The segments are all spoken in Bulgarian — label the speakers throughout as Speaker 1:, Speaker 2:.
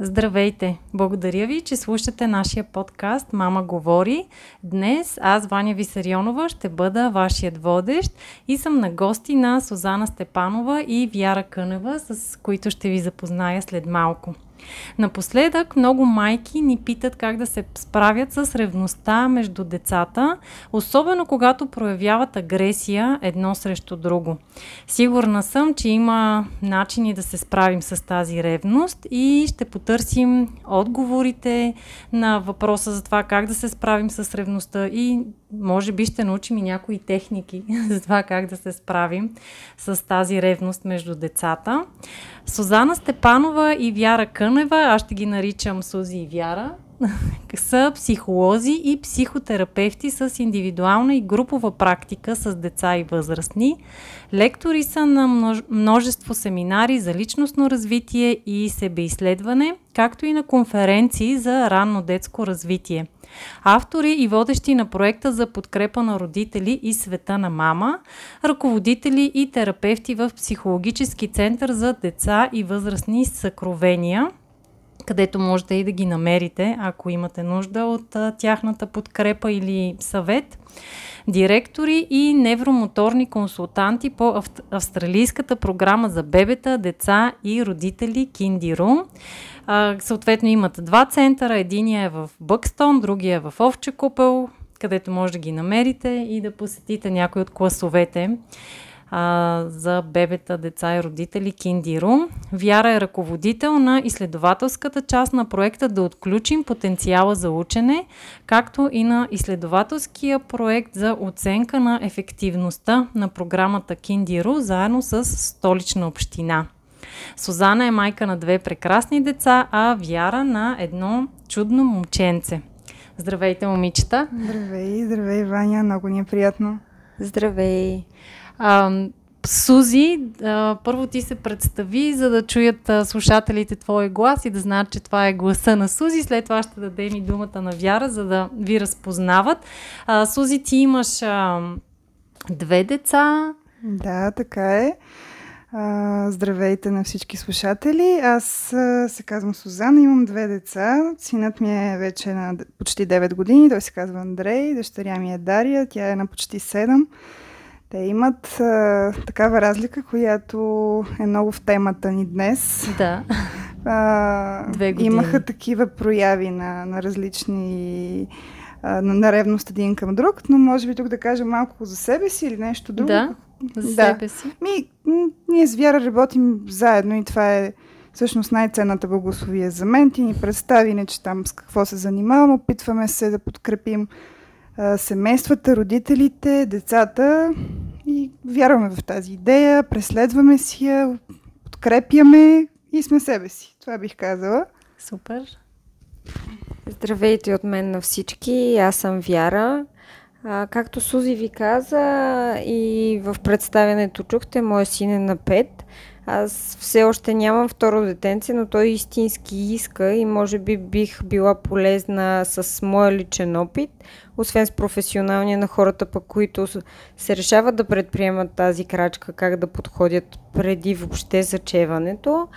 Speaker 1: Здравейте! Благодаря ви, че слушате нашия подкаст Мама говори. Днес аз, Ваня Висарионова, ще бъда вашият водещ и съм на гости на Сузана Степанова и Вяра Кънева, с които ще ви запозная след малко. Напоследък много майки ни питат как да се справят с ревността между децата, особено когато проявяват агресия едно срещу друго. Сигурна съм, че има начини да се справим с тази ревност и ще потърсим отговорите на въпроса за това как да се справим с ревността и може би ще научим и някои техники за това как да се справим с тази ревност между децата. Сузана Степанова и Вяра Кънева, аз ще ги наричам Сузи и Вяра, са психолози и психотерапевти с индивидуална и групова практика с деца и възрастни. Лектори са на множество семинари за личностно развитие и себеизследване, както и на конференции за ранно детско развитие. Автори и водещи на проекта за подкрепа на родители и света на мама, ръководители и терапевти в Психологически център за деца и възрастни съкровения – където можете и да ги намерите, ако имате нужда от тяхната подкрепа или съвет. Директори и невромоторни консултанти по ав- австралийската програма за бебета, деца и родители Киндиру. Съответно имат два центъра. Единия е в Бъкстон, другия е в Овче купел, където може да ги намерите и да посетите някои от класовете а, за бебета, деца и родители Киндиру. Вяра е ръководител на изследователската част на проекта да отключим потенциала за учене, както и на изследователския проект за оценка на ефективността на програмата Киндиру заедно с столична община. Сузана е майка на две прекрасни деца, а Вяра на едно чудно момченце. Здравейте, момичета!
Speaker 2: Здравей, здравей, Ваня, много ни е приятно.
Speaker 1: Здравей! А, Сузи, а, първо ти се представи, за да чуят а, слушателите твой глас и да знаят, че това е гласа на Сузи. След това ще дадем и думата на Вяра, за да ви разпознават. А, Сузи, ти имаш а, две деца.
Speaker 2: Да, така е. А, здравейте на всички слушатели. Аз а, се казвам Сузана, имам две деца. Синът ми е вече на почти 9 години, той се казва Андрей, дъщеря ми е Дария, тя е на почти 7. Те имат а, такава разлика, която е много в темата ни днес.
Speaker 1: Да.
Speaker 2: А, Две години. Имаха такива прояви на, на различни а, на, на ревност един към друг, но може би тук да кажа малко за себе си или нещо друго.
Speaker 1: Да, за да. себе си.
Speaker 2: Ми, ние с Вяра работим заедно и това е всъщност най-ценната благословие за мен. Ти ни представи, не че там с какво се занимавам, опитваме се да подкрепим семействата, родителите, децата и вярваме в тази идея, преследваме си я, подкрепяме и сме себе си. Това бих казала.
Speaker 1: Супер.
Speaker 3: Здравейте от мен на всички. Аз съм Вяра. А, както Сузи ви каза и в представянето чухте, моят син е на 5. Аз все още нямам второ детенце, но той истински иска и може би бих била полезна с моя личен опит, освен с професионалния на хората, по които се решават да предприемат тази крачка, как да подходят преди въобще зачеването.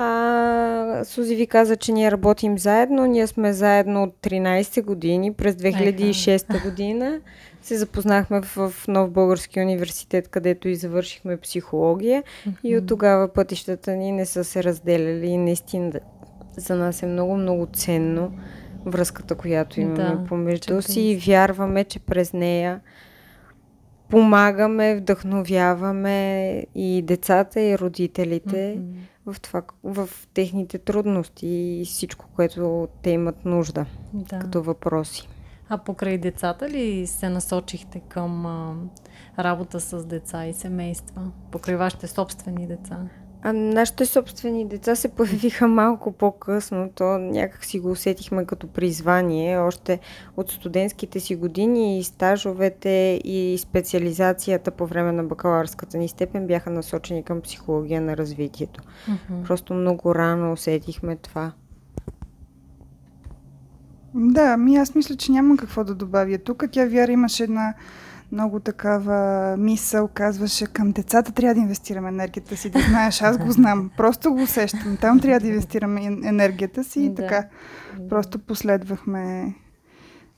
Speaker 3: А, Сузи ви каза, че ние работим заедно. Ние сме заедно от 13 години, през 2006 година се запознахме в, в Нов Български университет, където и завършихме психология mm-hmm. и от тогава пътищата ни не са се разделяли и наистина за нас е много, много ценно връзката, която имаме да, помежду си и вярваме, че през нея помагаме, вдъхновяваме и децата, и родителите mm-hmm. в, това, в техните трудности и всичко, което те имат нужда да. като въпроси.
Speaker 1: А покрай децата ли се насочихте към а, работа с деца и семейства? Покрай вашите собствени деца?
Speaker 3: А нашите собствени деца се появиха малко по-късно. То някак си го усетихме като призвание. Още от студентските си години и стажовете и специализацията по време на бакалавърската ни степен бяха насочени към психология на развитието. Mm-hmm. Просто много рано усетихме това.
Speaker 2: Да, ми аз мисля, че няма какво да добавя тук. Тя Вяра имаше една много такава мисъл, казваше към децата трябва да инвестираме енергията си, да знаеш, аз го знам, просто го усещам, там трябва да инвестираме енергията си и да. така. Просто последвахме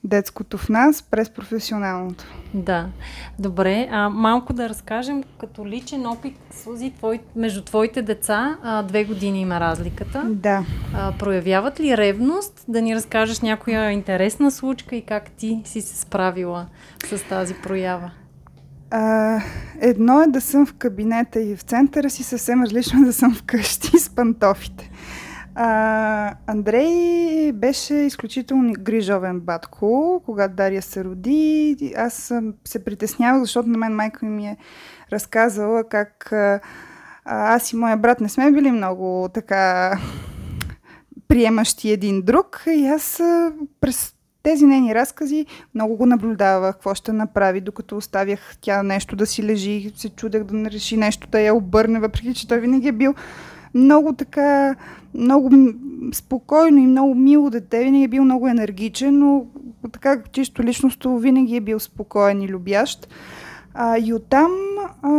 Speaker 2: детското в нас през професионалното.
Speaker 1: Да. Добре, а, малко да разкажем като личен опит, Сузи, твой, между твоите деца, а, две години има разликата.
Speaker 2: Да.
Speaker 1: А, проявяват ли ревност? Да ни разкажеш някоя интересна случка и как ти си се справила с тази проява?
Speaker 2: А, едно е да съм в кабинета и в центъра си, съвсем различно е да съм вкъщи с пантофите. А, Андрей беше изключително грижовен батко, когато Дария се роди. Аз се притеснявах, защото на мен майка ми е разказала как а, аз и моя брат не сме били много така приемащи един друг. И аз през тези нейни разкази много го наблюдавах, какво ще направи, докато оставях тя нещо да си лежи, се чудех да не реши нещо да я обърне, въпреки че той винаги е бил много така, много спокойно и много мило дете, винаги е бил много енергичен, но така чисто личностно винаги е бил спокоен и любящ. А, и оттам а,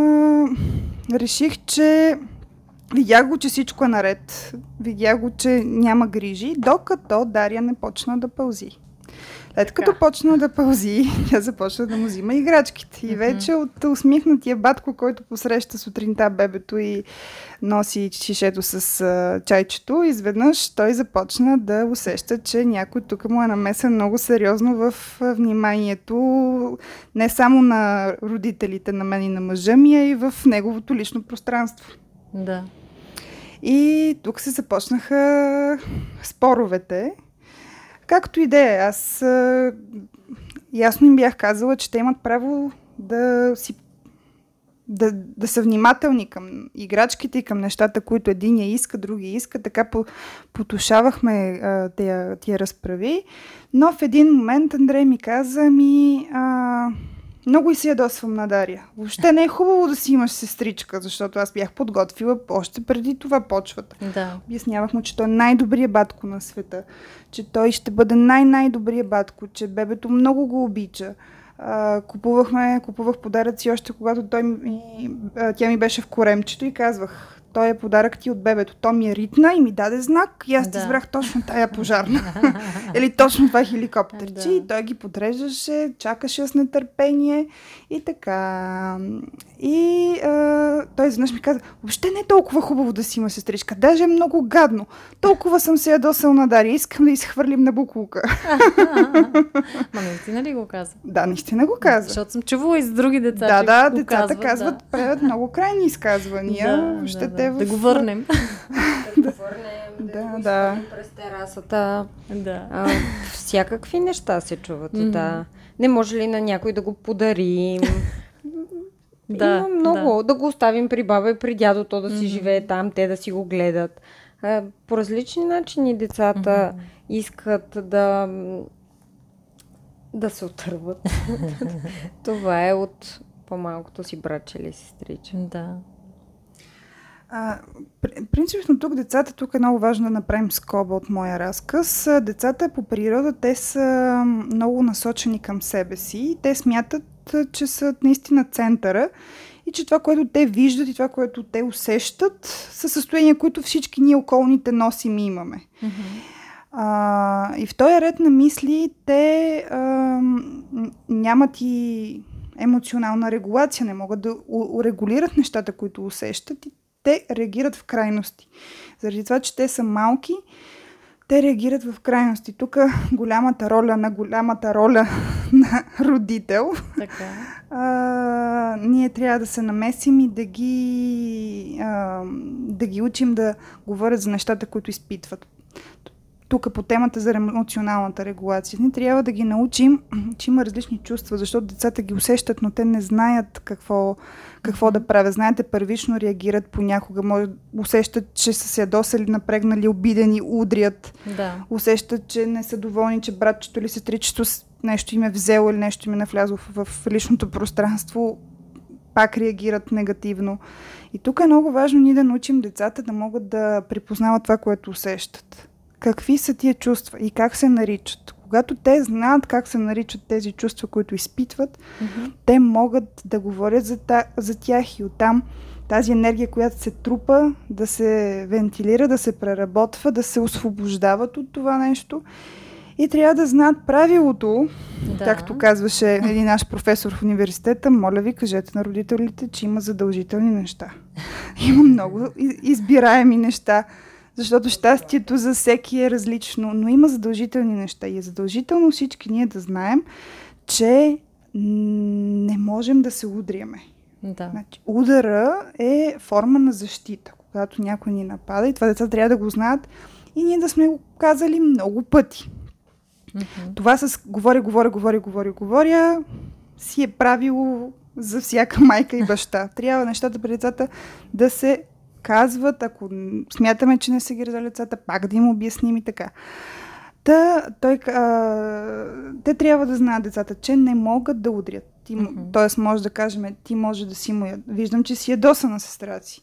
Speaker 2: реших, че видях го, че всичко е наред. Видях го, че няма грижи, докато Дария не почна да пълзи. След като почна да пълзи, тя започна да му взима играчките. И вече от усмихнатия батко, който посреща сутринта бебето и носи шишето с а, чайчето, изведнъж той започна да усеща, че някой тук му е намесен много сериозно в вниманието не само на родителите на мен и на мъжа ми, а и в неговото лично пространство.
Speaker 1: Да.
Speaker 2: И тук се започнаха споровете. Както и да е, аз а, ясно им бях казала, че те имат право да си да, да са внимателни към играчките и към нещата, които един я иска, други иска. Така по, потушавахме а, тия, тия разправи. Но в един момент Андрей ми каза ми... А, много и си ядосвам на Дария. Въобще не е хубаво да си имаш сестричка, защото аз бях подготвила още преди това почвата.
Speaker 1: Да.
Speaker 2: Обяснявах му, че той е най-добрият батко на света, че той ще бъде най-най-добрият батко, че бебето много го обича. А, купувахме, купувах подаръци още когато той ми, тя ми беше в коремчето и казвах, той е подарък ти от бебето. То ми е ритна и ми даде знак и аз да. избрах точно тая пожарна. Или точно това хеликоптерче. Да. И той ги подреждаше, чакаше с нетърпение и така. И а, той изведнъж ми каза, въобще не е толкова хубаво да си има сестричка. Даже е много гадно. Толкова съм се ядосал на Дария. Искам да изхвърлим на буклука.
Speaker 1: Ма наистина ли го каза?
Speaker 2: Да, наистина го каза.
Speaker 1: Защото съм чувала и с други деца.
Speaker 2: Да, да, децата казват, правят много крайни изказвания. Въобще
Speaker 1: да, да. В... да го върнем.
Speaker 3: да го върнем, да, да, да. през терасата.
Speaker 1: Да.
Speaker 3: А, всякакви неща се чуват, mm-hmm. да. Не може ли на някой да го подарим? Да, Има много. Да. да го оставим при баба и при дядо, то да си mm-hmm. живее там, те да си го гледат. А, по различни начини децата mm-hmm. искат да да се отърват. Това е от по-малкото си братче или сестриче.
Speaker 1: Да.
Speaker 2: А, принципно тук децата, тук е много важно да направим скоба от моя разказ. Децата по природа, те са много насочени към себе си. Те смятат, че са наистина центъра и че това, което те виждат и това, което те усещат, са състояния, които всички ние околните носим и имаме. Mm-hmm. А, и в този ред на мисли те а, нямат и емоционална регулация, не могат да урегулират нещата, които усещат и те реагират в крайности. Заради това, че те са малки, те реагират в крайности. Тук голямата роля на голямата роля на родител.
Speaker 1: Така.
Speaker 2: А, ние трябва да се намесим и да ги, а, да ги учим да говорят за нещата, които изпитват. Тук по темата за емоционалната регулация. Ние трябва да ги научим, че има различни чувства, защото децата ги усещат, но те не знаят какво, какво да правят. Знаете, първично реагират понякога, може, усещат, че са се ядосали, напрегнали, обидени, удрят.
Speaker 1: Да.
Speaker 2: Усещат, че не са доволни, че братчето или сестричето нещо им е взело или нещо им е навлязло в, в личното пространство, пак реагират негативно. И тук е много важно ние да научим децата да могат да припознават това, което усещат. Какви са тия чувства и как се наричат. Когато те знаят как се наричат тези чувства, които изпитват, mm-hmm. те могат да говорят за, та, за тях и оттам тази енергия, която се трупа, да се вентилира, да се преработва, да се освобождават от това нещо и трябва да знаят правилото, да. както казваше един наш професор в университета, моля ви, кажете на родителите, че има задължителни неща. Има много избираеми неща, защото щастието за всеки е различно, но има задължителни неща и е задължително всички ние да знаем, че не можем да се удриеме.
Speaker 1: Да.
Speaker 2: Значи, удара е форма на защита, когато някой ни напада и това деца трябва да го знаят и ние да сме го казали много пъти. Mm-hmm. Това с говоря, говоря, говоря, говоря, говоря си е правило за всяка майка и баща. Трябва нещата при децата да се казват, ако смятаме, че не са ги раздали децата, пак да им обясним и така. Та, той, а, те трябва да знаят децата, че не могат да удрят. Ти, mm-hmm. Тоест, може да кажем, ти може да си му... Виждам, че си ядосан на сестра си.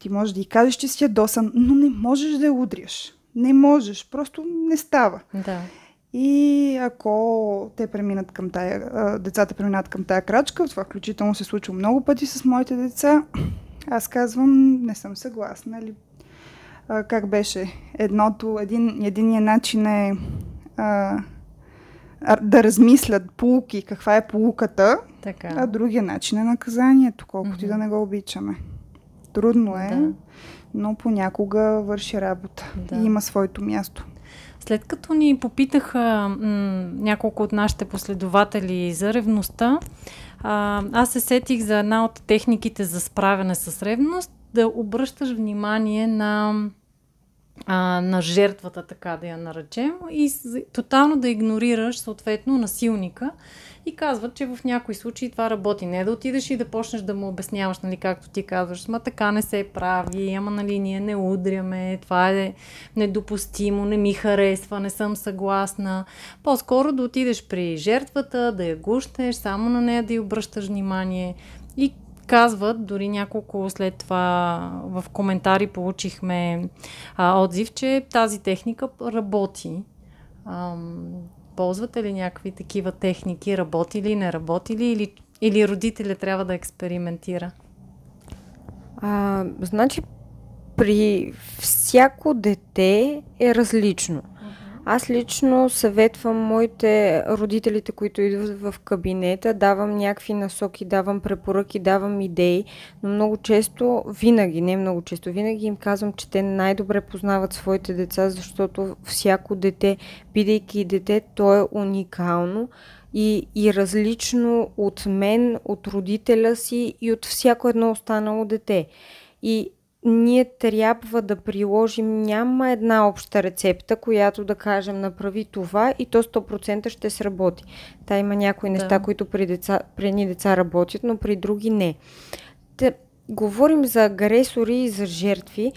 Speaker 2: Ти можеш да й кажеш, че си ядосан, но не можеш да я удряш. Не можеш, просто не става.
Speaker 1: Да.
Speaker 2: И ако те преминат към тая, децата преминат към тая крачка, това включително се случва много пъти с моите деца, аз казвам, не съм съгласна. Или, а, как беше? Едното, един, единият начин е а, да размислят полуки, каква е полуката,
Speaker 1: така.
Speaker 2: а другия начин е наказанието, колкото mm-hmm. и да не го обичаме. Трудно е, да. но понякога върши работа да. и има своето място.
Speaker 1: След като ни попитаха м- няколко от нашите последователи за ревността, а, аз се сетих за една от техниките за справяне с ревност, да обръщаш внимание на, а, на жертвата, така да я наречем, и тотално да игнорираш съответно насилника и казват, че в някои случаи това работи. Не да отидеш и да почнеш да му обясняваш, нали, както ти казваш, ма така не се прави, ама нали ние не удряме, това е недопустимо, не ми харесва, не съм съгласна. По-скоро да отидеш при жертвата, да я гущеш, само на нея да й обръщаш внимание и казват, дори няколко след това в коментари получихме а, отзив, че тази техника работи. Ам, Ползвате ли някакви такива техники? Работи ли, не работи ли? Или, или родителя трябва да експериментира?
Speaker 3: А, значи, при всяко дете е различно. Аз лично съветвам моите родителите, които идват в кабинета, давам някакви насоки, давам препоръки, давам идеи, но много често, винаги, не много често, винаги им казвам, че те най-добре познават своите деца, защото всяко дете, бидейки дете, то е уникално и, и различно от мен, от родителя си и от всяко едно останало дете. И ние трябва да приложим, няма една обща рецепта, която да кажем направи това и то 100% ще сработи. Та има някои неща, да. които при, деца, при ни деца работят, но при други не. Те, говорим за агресори и за жертви.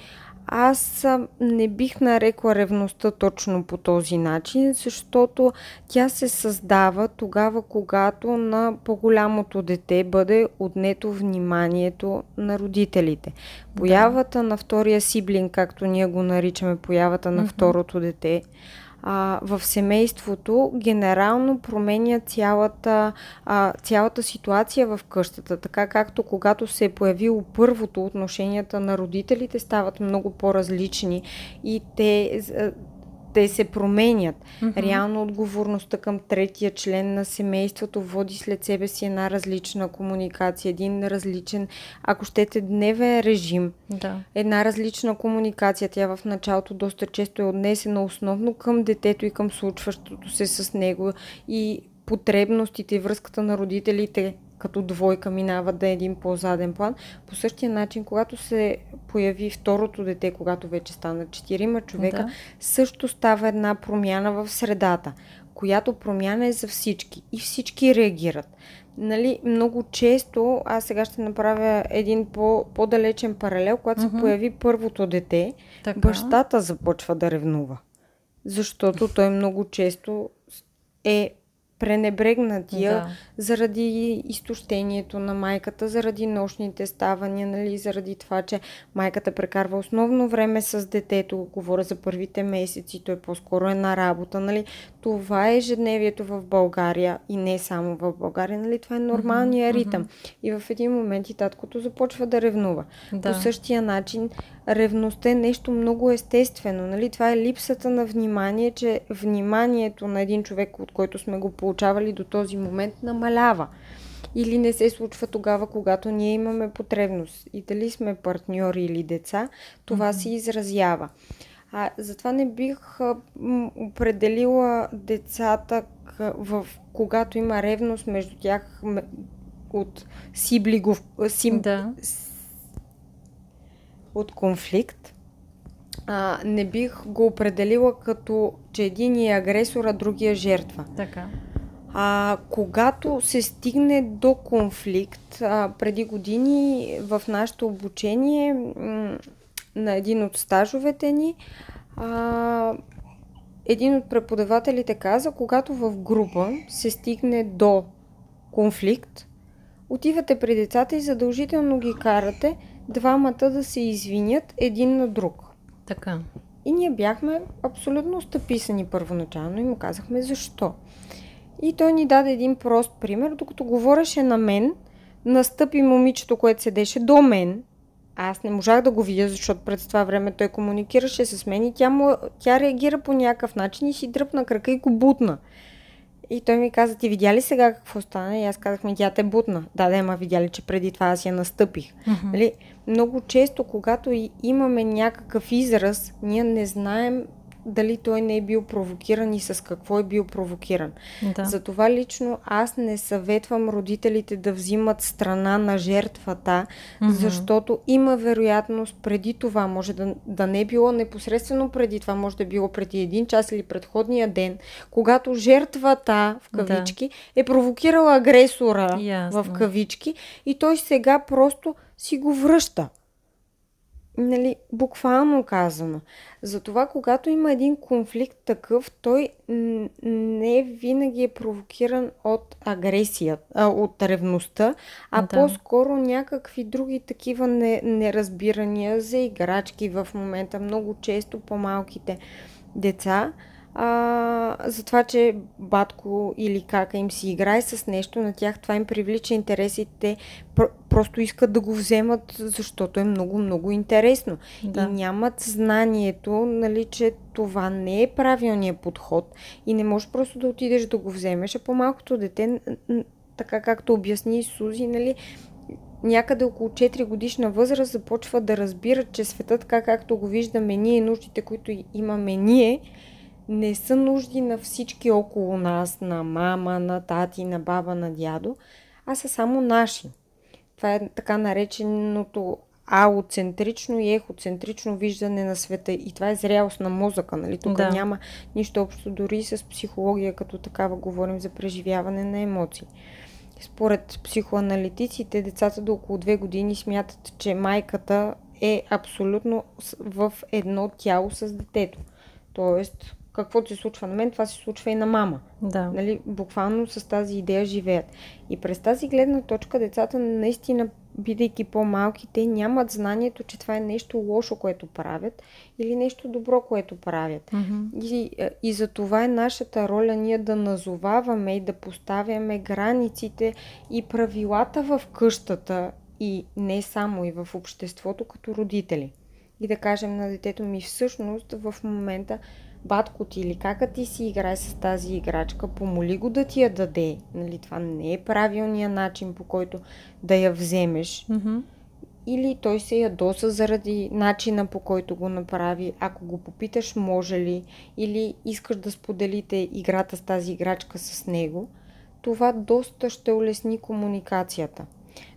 Speaker 3: Аз не бих нарекла ревността точно по този начин, защото тя се създава тогава, когато на по-голямото дете бъде отнето вниманието на родителите. Появата да. на втория сиблин, както ние го наричаме, появата на mm-hmm. второто дете, а, в семейството генерално променя цялата, а, цялата ситуация в къщата. Така както когато се е появило първото, отношенията на родителите стават много по-различни и те те се променят. Mm-hmm. Реално отговорността към третия член на семейството води след себе си една различна комуникация, един различен, ако щете, дневен режим.
Speaker 1: Да.
Speaker 3: Една различна комуникация. Тя в началото доста често е отнесена основно към детето и към случващото се с него и потребностите и връзката на родителите като двойка минава да е един по-заден план. По същия начин, когато се появи второто дете, когато вече стана четирима човека, да. също става една промяна в средата, която промяна е за всички и всички реагират. Нали, много често, аз сега ще направя един по, по-далечен паралел, когато mm-hmm. се появи първото дете, така. бащата започва да ревнува. Защото той много често е пренебрегнатия да. заради изтощението на майката, заради нощните ставания, нали, заради това, че майката прекарва основно време с детето, говоря за първите месеци, той по-скоро е на работа, нали. Това е ежедневието в България и не само в България, нали, това е нормалният mm-hmm. ритъм. И в един момент и таткото започва да ревнува. Да. По същия начин ревността е нещо много естествено. Нали? Това е липсата на внимание, че вниманието на един човек, от който сме го получавали до този момент, намалява. Или не се случва тогава, когато ние имаме потребност. И дали сме партньори или деца, това mm-hmm. се изразява. А, затова не бих а, м, определила децата, в, когато има ревност между тях от сиблигов, сим, да от конфликт, а, не бих го определила като, че един е агресор, а другия жертва.
Speaker 1: Така.
Speaker 3: А, когато се стигне до конфликт, а, преди години в нашето обучение м- на един от стажовете ни, а, един от преподавателите каза, когато в група се стигне до конфликт, отивате при децата и задължително ги карате двамата да се извинят един на друг.
Speaker 1: Така.
Speaker 3: И ние бяхме абсолютно стъписани първоначално и му казахме защо. И той ни даде един прост пример, докато говореше на мен, настъпи момичето, което седеше до мен. Аз не можах да го видя, защото през това време той комуникираше с мен и тя, му, тя реагира по някакъв начин и си дръпна крака и го бутна. И той ми каза, ти видя ли сега какво стана? И аз казах, ми тя те бутна. Да, да, ама видя ли, че преди това аз я настъпих. Mm-hmm. Нали? Много често, когато имаме някакъв израз, ние не знаем дали той не е бил провокиран и с какво е бил провокиран. Да. Затова лично аз не съветвам родителите да взимат страна на жертвата, mm-hmm. защото има вероятност преди това, може да, да не е било непосредствено преди това, може да е било преди един час или предходния ден, когато жертвата, в кавички, да. е провокирала агресора, Ясно. в кавички, и той сега просто си го връща нали, буквално казано. Затова, когато има един конфликт такъв, той не винаги е провокиран от агресията, от ревността, а да. по-скоро някакви други такива неразбирания за играчки в момента. Много често по-малките деца а, за това, че батко или кака им си играе с нещо, на тях това им привлича интересите, про- просто искат да го вземат, защото е много-много интересно. Да. И нямат знанието, нали, че това не е правилният подход и не можеш просто да отидеш да го вземеш, а по-малкото дете, така както обясни Сузи, нали, някъде около 4 годишна възраст започва да разбира, че светът, така както го виждаме ние, нуждите, които имаме ние, не са нужди на всички около нас, на мама, на тати, на баба, на дядо, а са само наши. Това е така нареченото аоцентрично и ехоцентрично виждане на света. И това е зрялост на мозъка. Нали? Тук да. няма нищо общо дори с психология, като такава говорим за преживяване на емоции. Според психоаналитиците, децата до около две години смятат, че майката е абсолютно в едно тяло с детето. Тоест, каквото се случва на мен, това се случва и на мама.
Speaker 1: Да.
Speaker 3: Нали, буквално с тази идея живеят. И през тази гледна точка децата наистина, бидейки по-малки, те нямат знанието, че това е нещо лошо, което правят или нещо добро, което правят.
Speaker 1: Mm-hmm.
Speaker 3: И, е, и за това е нашата роля ние да назоваваме и да поставяме границите и правилата в къщата и не само и в обществото като родители. И да кажем на детето ми всъщност в момента батко ти или кака ти си играе с тази играчка, помоли го да ти я даде. Нали, това не е правилният начин по който да я вземеш.
Speaker 1: Mm-hmm.
Speaker 3: Или той се ядоса заради начина по който го направи. Ако го попиташ може ли, или искаш да споделите играта с тази играчка с него, това доста ще улесни комуникацията.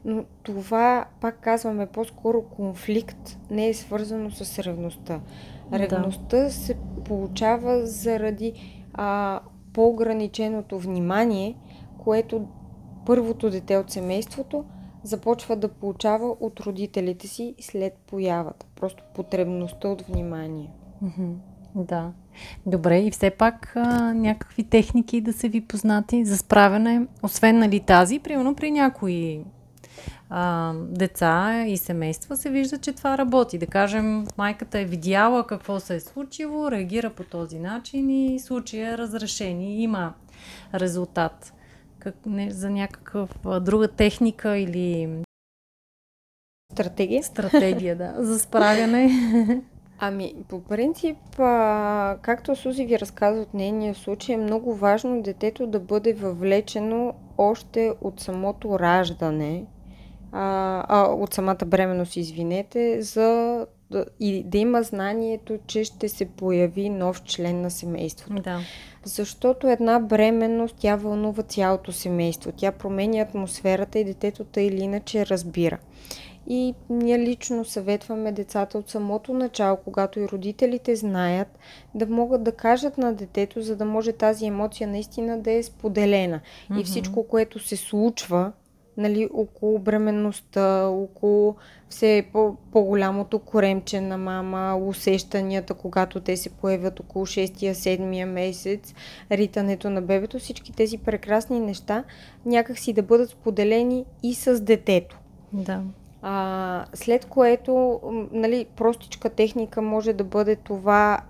Speaker 3: Но това, пак казваме, по-скоро конфликт не е свързано с ревността. Ревността да. се получава заради а, по-ограниченото внимание, което първото дете от семейството започва да получава от родителите си след появата. Просто потребността от внимание.
Speaker 1: Mm-hmm. Да. Добре, и все пак а, някакви техники да са ви познати за справяне, освен нали тази, примерно при някои а, деца и семейства се вижда, че това работи. Да кажем, майката е видяла какво се е случило, реагира по този начин и случая е разрешен и има резултат. Как, не, за някакъв друга техника или
Speaker 3: Стратегия?
Speaker 1: Стратегия, да. За справяне.
Speaker 3: Ами, по принцип, а, както Сузи ви разказва от нейния случай, е много важно детето да бъде въвлечено още от самото раждане, а, а, от самата бременност, извинете, за да, и да има знанието, че ще се появи нов член на семейството.
Speaker 1: Да.
Speaker 3: Защото една бременност, тя вълнува цялото семейство. Тя променя атмосферата и детето тъй или иначе разбира. И ние лично съветваме децата от самото начало, когато и родителите знаят, да могат да кажат на детето, за да може тази емоция наистина да е споделена. Mm-hmm. И всичко, което се случва, нали, около бременността, около все по- по-голямото коремче на мама, усещанията, когато те се появят около 6-7 месец, ритането на бебето, всички тези прекрасни неща някак си да бъдат споделени и с детето.
Speaker 1: Да.
Speaker 3: А, след което, нали, простичка техника може да бъде това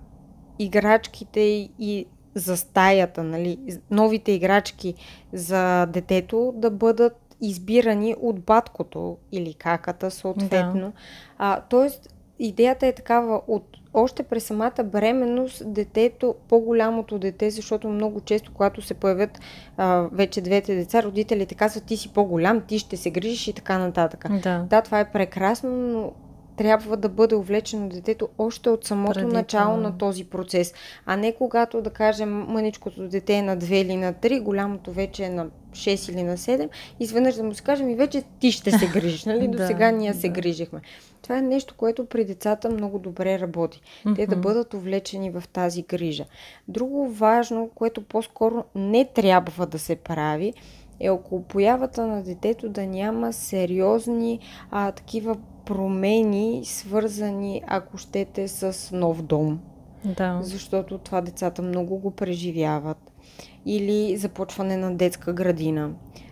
Speaker 3: играчките и за стаята, нали, новите играчки за детето да бъдат избирани от баткото или каката, съответно. Да. А, тоест, идеята е такава от още през самата бременност детето, по-голямото дете, защото много често, когато се появят а, вече двете деца, родителите казват ти си по-голям, ти ще се грижиш и така нататък.
Speaker 1: Да,
Speaker 3: да това е прекрасно, но трябва да бъде увлечено детето още от самото Преди начало на този процес, а не когато, да кажем, мъничкото дете е на 2 или на 3, голямото вече е на 6 или на 7, изведнъж да му се кажем и вече ти ще се грижиш, нали? До сега ние да. се грижихме. Това е нещо, което при децата много добре работи. Mm-hmm. Те да бъдат увлечени в тази грижа. Друго важно, което по-скоро не трябва да се прави, е около появата на детето да няма сериозни а, такива промени, свързани, ако щете, с нов дом.
Speaker 1: Да.
Speaker 3: Защото това децата много го преживяват. Или започване на детска градина.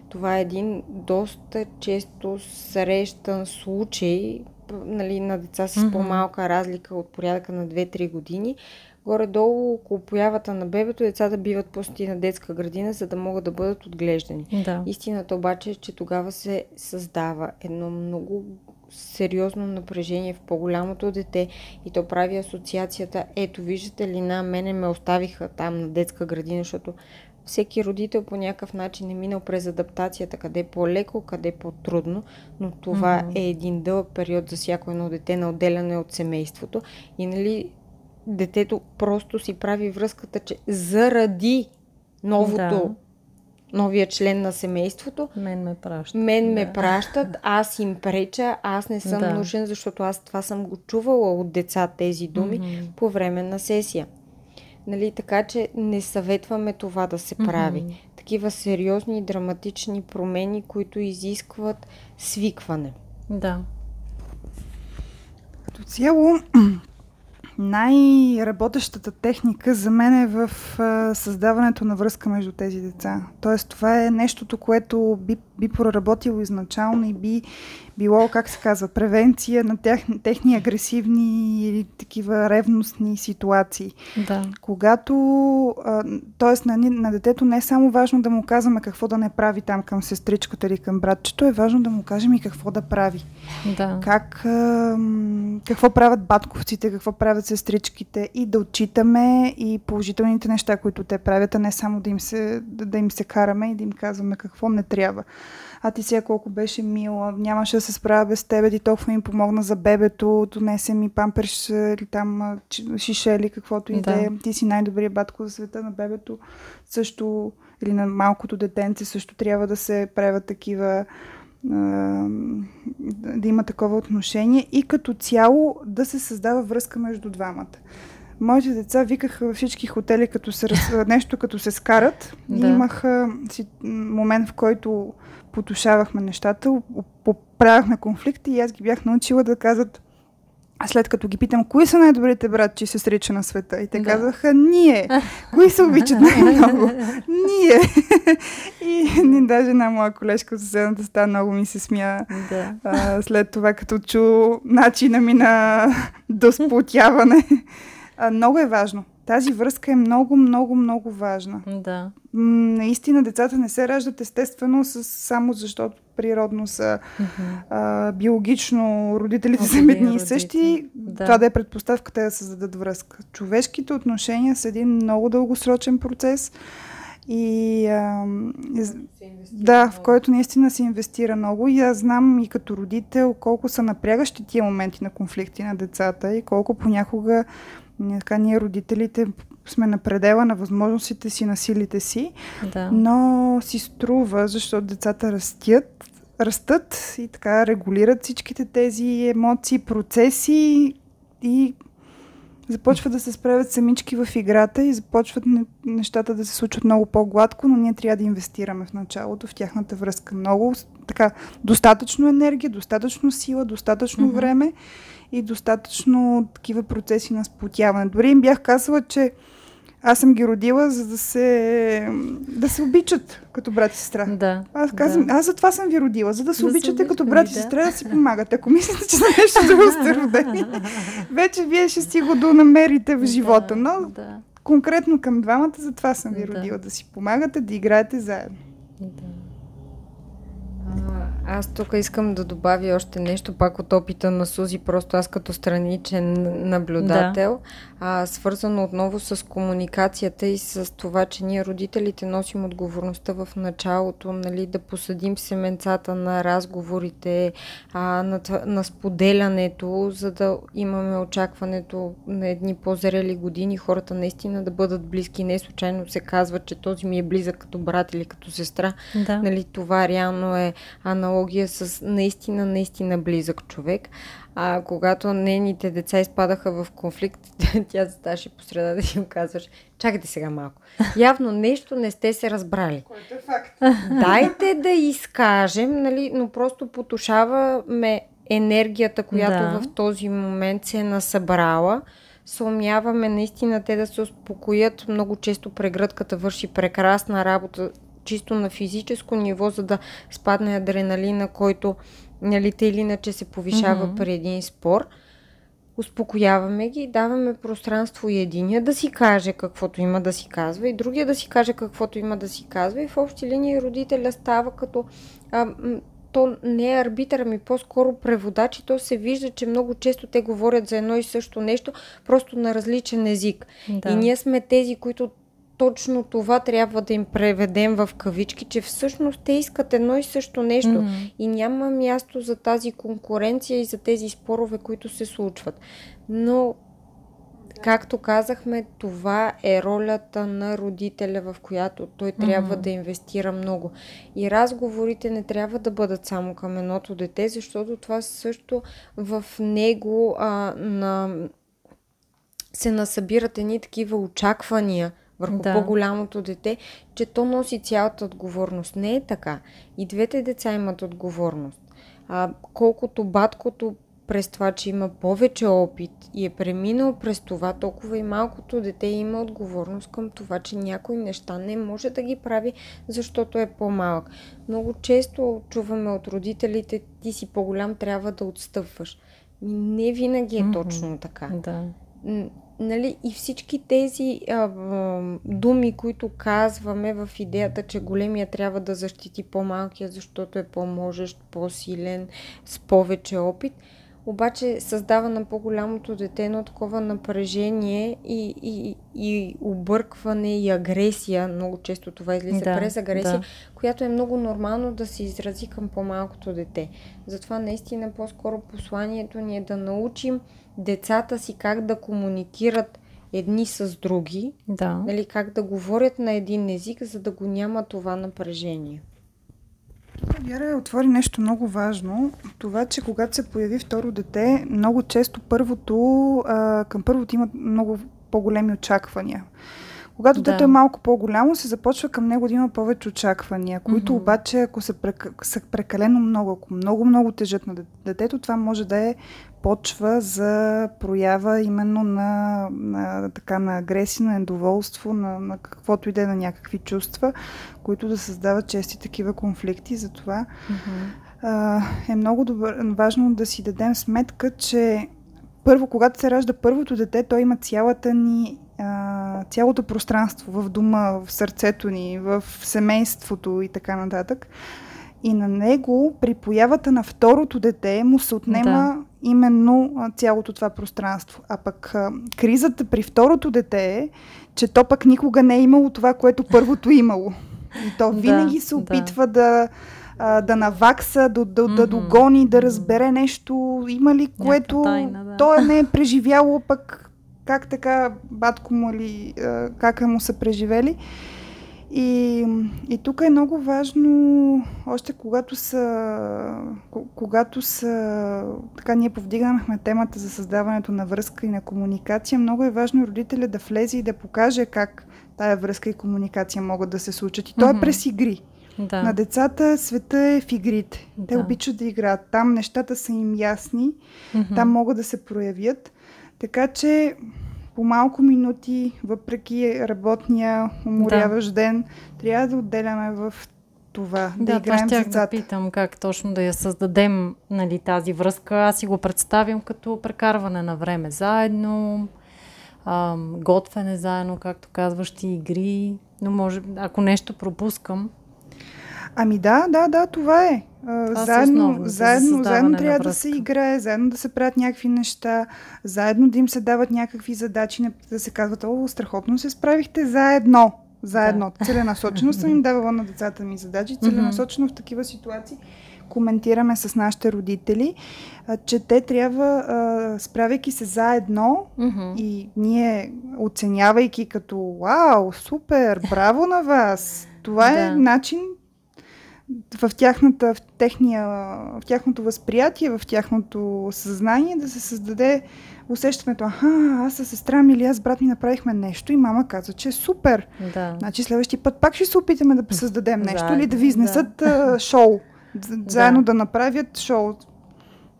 Speaker 3: Това е един доста често срещан случай нали, на деца с mm-hmm. по-малка разлика от порядъка на 2-3 години. Горе-долу около появата на бебето децата биват пусти на детска градина, за да могат да бъдат отглеждани.
Speaker 1: Да.
Speaker 3: Истината обаче е, че тогава се създава едно много сериозно напрежение в по-голямото дете и то прави асоциацията, ето виждате ли на мене ме оставиха там на детска градина, защото всеки родител по някакъв начин е минал през адаптацията, къде е по-леко, къде е по-трудно, но това mm-hmm. е един дълъг период за всяко едно дете на отделяне от семейството. И нали детето просто си прави връзката, че заради новото да новия член на семейството.
Speaker 1: Мен ме пращат.
Speaker 3: Мен да. ме пращат, аз им преча, аз не съм да. нужен, защото аз това съм го чувала от деца тези думи mm-hmm. по време на сесия. Нали, така че не съветваме това да се прави. Mm-hmm. Такива сериозни драматични промени, които изискват свикване.
Speaker 1: Да.
Speaker 2: Като цяло, най-работещата техника за мен е в създаването на връзка между тези деца. Тоест, това е нещото, което би, би проработило изначално и би било, как се казва, превенция на тях, техни агресивни или такива ревностни ситуации.
Speaker 1: Да.
Speaker 2: Когато, т.е. На, на детето не е само важно да му казваме какво да не прави там към сестричката или към братчето, е важно да му кажем и какво да прави.
Speaker 1: Да.
Speaker 2: Как, а, какво правят батковците, какво правят сестричките и да отчитаме и положителните неща, които те правят, а не само да им се, да, да им се караме и да им казваме какво не трябва а ти сега колко беше мила, нямаше се справя без тебе, ти толкова ми помогна за бебето, донесе ми памперш или там шише или каквото и да е. Ти си най-добрият батко за света на бебето. Също или на малкото детенце също трябва да се правят такива да има такова отношение и като цяло да се създава връзка между двамата. Моите деца викаха във всички хотели като се, нещо като се скарат. Да. И имаха си, момент, в който потушавахме нещата, поправяхме конфликти и аз ги бях научила да казват след като ги питам, кои са най-добрите братчи и сестрича на света? И те да. казваха, ние. Кои се обичат най-много? ние. и ни даже една моя колежка в съседната стана много ми се смя. Да. А, след това, като чу начина ми на досплотяване. А, много е важно. Тази връзка е много, много, много важна.
Speaker 1: Да.
Speaker 2: Наистина децата не се раждат естествено с, само защото природно са mm-hmm. а, биологично родителите са едни и същи. Да. Това да е предпоставката е да създадат връзка. Човешките отношения са един много дългосрочен процес и а, да, в който наистина се инвестира много и аз знам и като родител колко са напрягащи тия моменти на конфликти на децата и колко понякога така, ние родителите сме на предела на възможностите си, на силите си, да. но си струва, защото децата растят, растат и така регулират всичките тези емоции, процеси и започват да се справят самички в играта и започват нещата да се случват много по-гладко, но ние трябва да инвестираме в началото, в тяхната връзка. Много, така, достатъчно енергия, достатъчно сила, достатъчно mm-hmm. време и достатъчно такива процеси на сплотяване. Дори им бях казала, че аз съм ги родила, за да се, да се обичат като брат и сестра.
Speaker 1: Да,
Speaker 2: аз казвам, да. аз за това съм ви родила, за да се да обичате като брат и сестра, да. си помагате. Ако мислите, че за нещо друго сте родени, вече вие ще си го донамерите в живота. Но да. конкретно към двамата, за това съм ви родила, да. да си помагате, да играете заедно. Да.
Speaker 3: Аз тук искам да добавя още нещо, пак от опита на Сузи, просто аз като страничен наблюдател, да. а, свързано отново с комуникацията и с това, че ние родителите носим отговорността в началото, нали, да посадим семенцата на разговорите, а, на, на споделянето, за да имаме очакването на едни по-зрели години, хората наистина да бъдат близки. Не случайно се казва, че този ми е близък като брат или като сестра. Да. Нали, това реално е аналог аналогия с наистина, наистина близък човек. А когато нейните деца изпадаха в конфликт, тя ставаше по среда да им казваш, чакайте сега малко. Явно нещо не сте се разбрали.
Speaker 2: Което е факт.
Speaker 3: Дайте да изкажем, нали, но просто потушаваме енергията, която да. в този момент се е насъбрала. Съумяваме наистина те да се успокоят. Много често прегръдката върши прекрасна работа чисто на физическо ниво, за да спадне адреналина, който нали, или иначе се повишава mm-hmm. при един спор. Успокояваме ги, даваме пространство и единия да си каже каквото има да си казва и другия да си каже каквото има да си казва и в общи линии родителя става като а, то не е арбитър, ми по-скоро преводач и то се вижда, че много често те говорят за едно и също нещо, просто на различен език. Да. И ние сме тези, които точно това трябва да им преведем в кавички, че всъщност те искат едно и също нещо mm-hmm. и няма място за тази конкуренция и за тези спорове, които се случват. Но, както казахме, това е ролята на родителя, в която той трябва mm-hmm. да инвестира много. И разговорите не трябва да бъдат само към едното дете, защото това също в него а, на се насъбират едни такива очаквания върху да. по-голямото дете, че то носи цялата отговорност. Не е така. И двете деца имат отговорност. А, колкото баткото през това, че има повече опит и е преминал през това, толкова и малкото дете има отговорност към това, че някои неща не може да ги прави, защото е по-малък. Много често чуваме от родителите, ти си по-голям, трябва да отстъпваш. Не винаги е mm-hmm. точно така.
Speaker 1: Да
Speaker 3: нали, и всички тези а, думи, които казваме в идеята, че големия трябва да защити по-малкия, защото е по-можещ, по-силен, с повече опит, обаче създава на по-голямото дете едно такова напрежение и, и, и объркване и агресия. Много често това излиза да, през агресия, да. която е много нормално да се изрази към по-малкото дете. Затова наистина по-скоро посланието ни е да научим децата си как да комуникират едни с други,
Speaker 1: Да.
Speaker 3: нали, как да говорят на един език, за да го няма това напрежение.
Speaker 2: Вяра отвори нещо много важно. Това, че когато се появи второ дете, много често първото, а, към първото има много по-големи очаквания. Когато
Speaker 1: Да.
Speaker 2: детето е малко по-голямо, се започва към него да има повече очаквания, които
Speaker 1: Мгм.
Speaker 2: обаче, ако са, прек... са прекалено много, ако много-много тежат на дет- детето, това може да е почва за проява именно на, на, така, на агресия, на недоволство, на, на каквото и да е, на някакви чувства, които да създават чести такива конфликти. Затова а, е много добър, важно да си дадем сметка, че първо, когато се ражда първото дете, той има цялата ни, а, цялото пространство в дома, в сърцето ни, в семейството и така нататък. И на него, при появата на второто дете, му се отнема
Speaker 1: Да.
Speaker 2: именно цялото това пространство. А пък а, кризата при второто дете е, че то пък никога не е имало това, което първото е имало. И то
Speaker 1: Да,
Speaker 2: винаги се
Speaker 1: да.
Speaker 2: опитва да, а, да навакса, да, да, да
Speaker 1: Мгм,
Speaker 2: догони, да разбере нещо, има ли, което
Speaker 1: тайна, да.
Speaker 2: то не е преживяло, пък как така батко му или как му са преживели. И, и тук е много важно, още когато са, ко- когато са, така ние повдигнахме темата за създаването на връзка и на комуникация, много е важно родителя да влезе и да покаже как тая връзка и комуникация могат да се случат. И то е
Speaker 1: Мгм.
Speaker 2: през игри.
Speaker 1: Да.
Speaker 2: На децата света е в игрите. Те
Speaker 1: Да.
Speaker 2: обичат да играят. Там нещата са им ясни,
Speaker 1: Мгм.
Speaker 2: там могат да се проявят. Така че по малко минути, въпреки работния уморяващ ден, трябва да отделяме в това, да,
Speaker 1: Да, това
Speaker 2: играем с
Speaker 1: щях да питам как точно да я създадем нали, тази връзка. Аз си го представям като прекарване на време заедно, ам, готвене заедно, както казваш ти, игри. Но може, ако нещо пропускам,
Speaker 2: Ами да, да, да, това е.
Speaker 1: Това
Speaker 2: заедно, заедно, заедно трябва да се играе, заедно да се правят някакви неща, заедно да им се дават някакви задачи, да се казват, о, страхотно се справихте заедно. Заедно. Да. Целенасочено съм им давала на децата ми задачи, целенасочено в такива ситуации коментираме с нашите родители, че те трябва, справяйки се заедно,
Speaker 1: Мгм.
Speaker 2: и ние оценявайки като вау, супер, браво на вас. Това е
Speaker 1: Да.
Speaker 2: начин в, тяхната, в, техния, в тяхното възприятие, в тяхното съзнание да се създаде усещането, аха, аз със сестра ми или аз с брат ми направихме нещо и мама каза, че е супер.
Speaker 1: да.
Speaker 2: Значи следващия път пак ще се опитаме да създадем нещо или да
Speaker 1: Заедно,
Speaker 2: ви изнесат а, шоу. Заедно да направят шоу.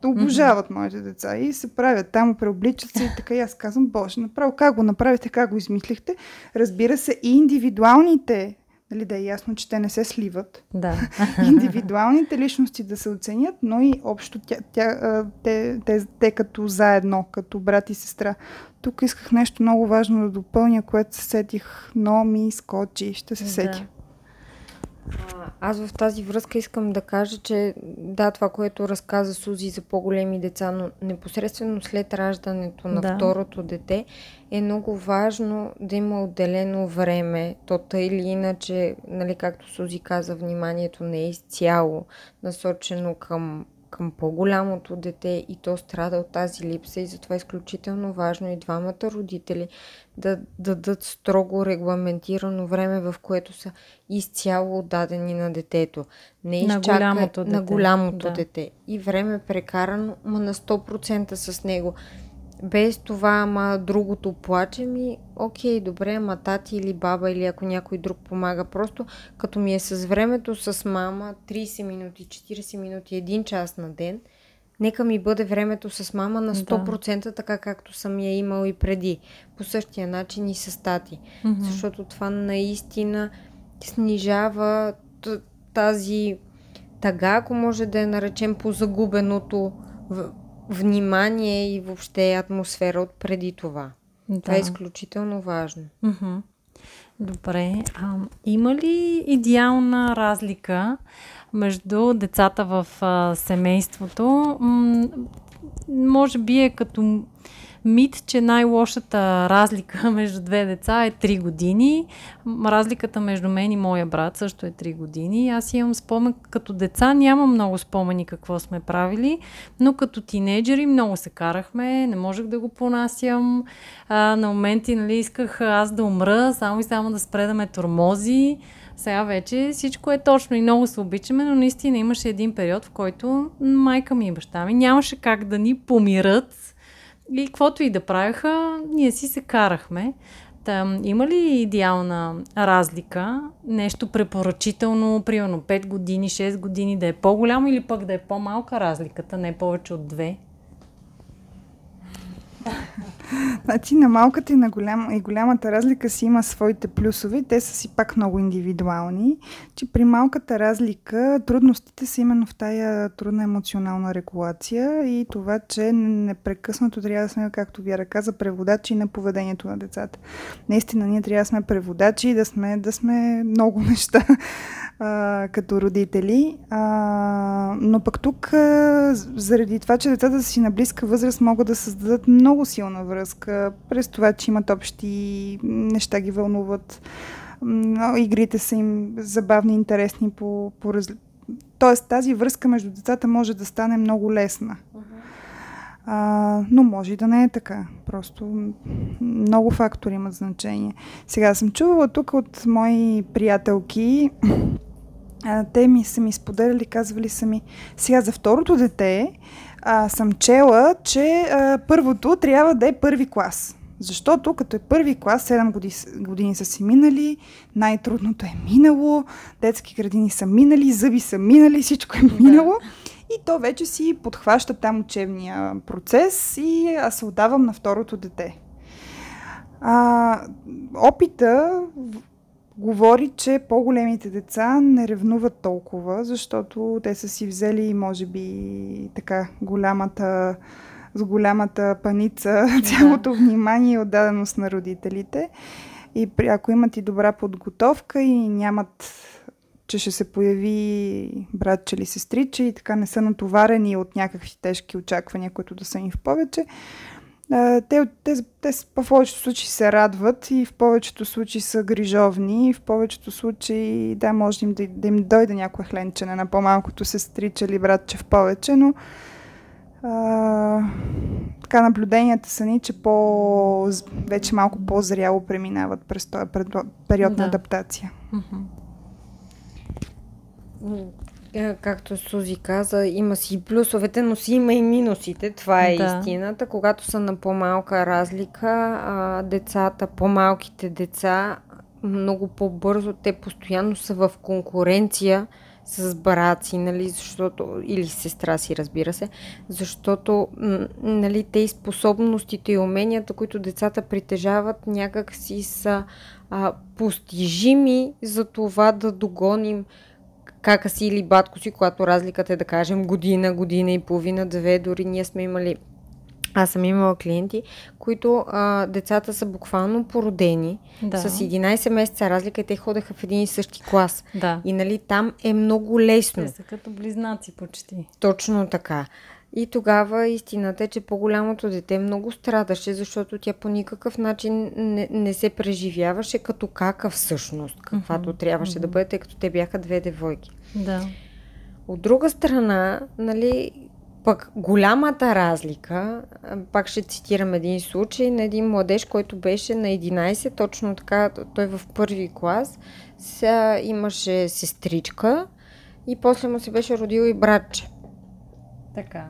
Speaker 2: Да обожават моите деца и се правят там, преобличат се и така. И аз казвам, боже, направо как го направите, как го измислихте. Разбира се, и индивидуалните, нали, да е ясно, че те не се сливат.
Speaker 1: да.
Speaker 2: Индивидуалните личности да се оценят, но и общо тя, тя, те, те, те като заедно, като брат и сестра. Тук исках нещо много важно да допълня, което се сетих, но ми скочи. Ще се сетя.
Speaker 3: А, Аз в тази връзка искам да кажа, че да, това, което разказа Сузи за по-големи деца, но непосредствено след раждането на
Speaker 1: Да.
Speaker 3: второто дете е много важно да има отделено време. То тъй или иначе, нали, както Сузи каза, вниманието не е изцяло насочено към към по-голямото дете и то страда от тази липса и затова е изключително важно и двамата родители да дадат строго регламентирано време, в което са изцяло отдадени на детето. Не
Speaker 1: На
Speaker 3: изчака-
Speaker 1: голямото
Speaker 3: на
Speaker 1: дете,
Speaker 3: голямото
Speaker 1: да.
Speaker 3: дете. И време прекарано, ма на 100% с него. Без това, ама другото плаче ми, окей, добре, ама тати или баба или ако някой друг помага. Просто като ми е с времето с мама 30 минути, 40 минути, 1 час на ден, нека ми бъде времето с мама на 100% така както съм я имал и преди. По същия начин и с тати.
Speaker 1: Мгм.
Speaker 3: Защото това наистина снижава тази тъга, ако може да я наречем по загубеното внимание и въобще атмосфера от преди това. Това е изключително важно.
Speaker 1: Добре. А, има ли идеална разлика между децата в а, семейството? М- може би е като мит, че най-лошата разлика между две деца е 3 години. Разликата между мен и моя брат също е 3 години. Аз имам спомен, като деца нямам много спомени какво сме правили, но като тинейджери много се карахме, не можех да го понасям. А, на моменти нали, исках аз да умра, само и само да спре да ме тормози. Сега вече всичко е точно и много се обичаме, но наистина имаше един период, в който майка ми и баща ми нямаше как да ни помират и каквото и да правяха, ние си се карахме. Та, има ли идеална разлика? Нещо препоръчително, примерно 5 години, 6 години, да е по-голямо или пък да е по-малка разликата, не повече от 2?
Speaker 2: Значи на малката и на голям, и голямата разлика си има своите плюсове. Те са си пак много индивидуални. Че при малката разлика трудностите са именно в тая трудна емоционална регулация и това, че непрекъснато трябва да сме, както Вяра каза, преводачи на поведението на децата. Наистина, ние трябва да сме преводачи и да сме, да сме много неща а, като родители. А, но пък тук, а, заради това, че децата си на близка възраст могат да създадат много силна връзка, през това, че имат общи неща, ги вълнуват. Игрите са им забавни, интересни по, по раз... Тоест тази връзка между децата може да стане много лесна. А, но може и да не е така. Просто много фактори имат значение. Сега съм чувала тук от мои приятелки, а, те ми са ми споделяли, казвали са ми, сега за второто дете а, съм чела, че а, първото трябва да е първи клас. Защото като е първи клас, 7 години, години са си минали, най-трудното е минало, детски градини са минали, зъби са минали, всичко е минало. Да. И то вече си подхваща там учебния процес и аз се отдавам на второто дете. А, опита говори, че по-големите деца не ревнуват толкова, защото те са си взели, може би, така голямата с голямата паница, цялото да. внимание и отдаденост на родителите. И ако имат и добра подготовка и нямат, че ще се появи братче или сестриче и така не са натоварени от някакви тежки очаквания, които да са им в повече, те, те, те в повечето случаи се радват и в повечето случаи са грижовни и в повечето случаи, да, може им да, да им дойде някое хленчене на по-малкото сестриче или братче в повече, но а, така наблюденията са ни, че по, вече малко по-зряло преминават през този период да. на адаптация.
Speaker 3: Както Сузи каза, има си плюсовете, но си има и минусите. Това е да. истината. Когато са на по-малка разлика, а, децата, по-малките деца, много по-бързо, те постоянно са в конкуренция с бараци, нали, защото, или сестра си, разбира се, защото, нали, те и способностите и уменията, които децата притежават, някак си са а, постижими за това да догоним кака си или батко си, когато разликата е да кажем година, година и половина, две, дори ние сме имали аз съм имала клиенти, които а, децата са буквално породени да. с 11 месеца разлика и те ходеха в един и същи клас.
Speaker 1: Да.
Speaker 3: И нали там е много лесно.
Speaker 1: Те са като близнаци почти.
Speaker 3: Точно така. И тогава истината е, че по-голямото дете много страдаше, защото тя по никакъв начин не, не се преживяваше като кака всъщност, каквато mm-hmm. трябваше mm-hmm. да бъде, тъй като те бяха две девойки.
Speaker 1: Да.
Speaker 3: От друга страна, нали, пък голямата разлика, пак ще цитирам един случай на един младеж, който беше на 11, точно така, той в първи клас, сега имаше сестричка и после му се беше родил и братче.
Speaker 1: Така.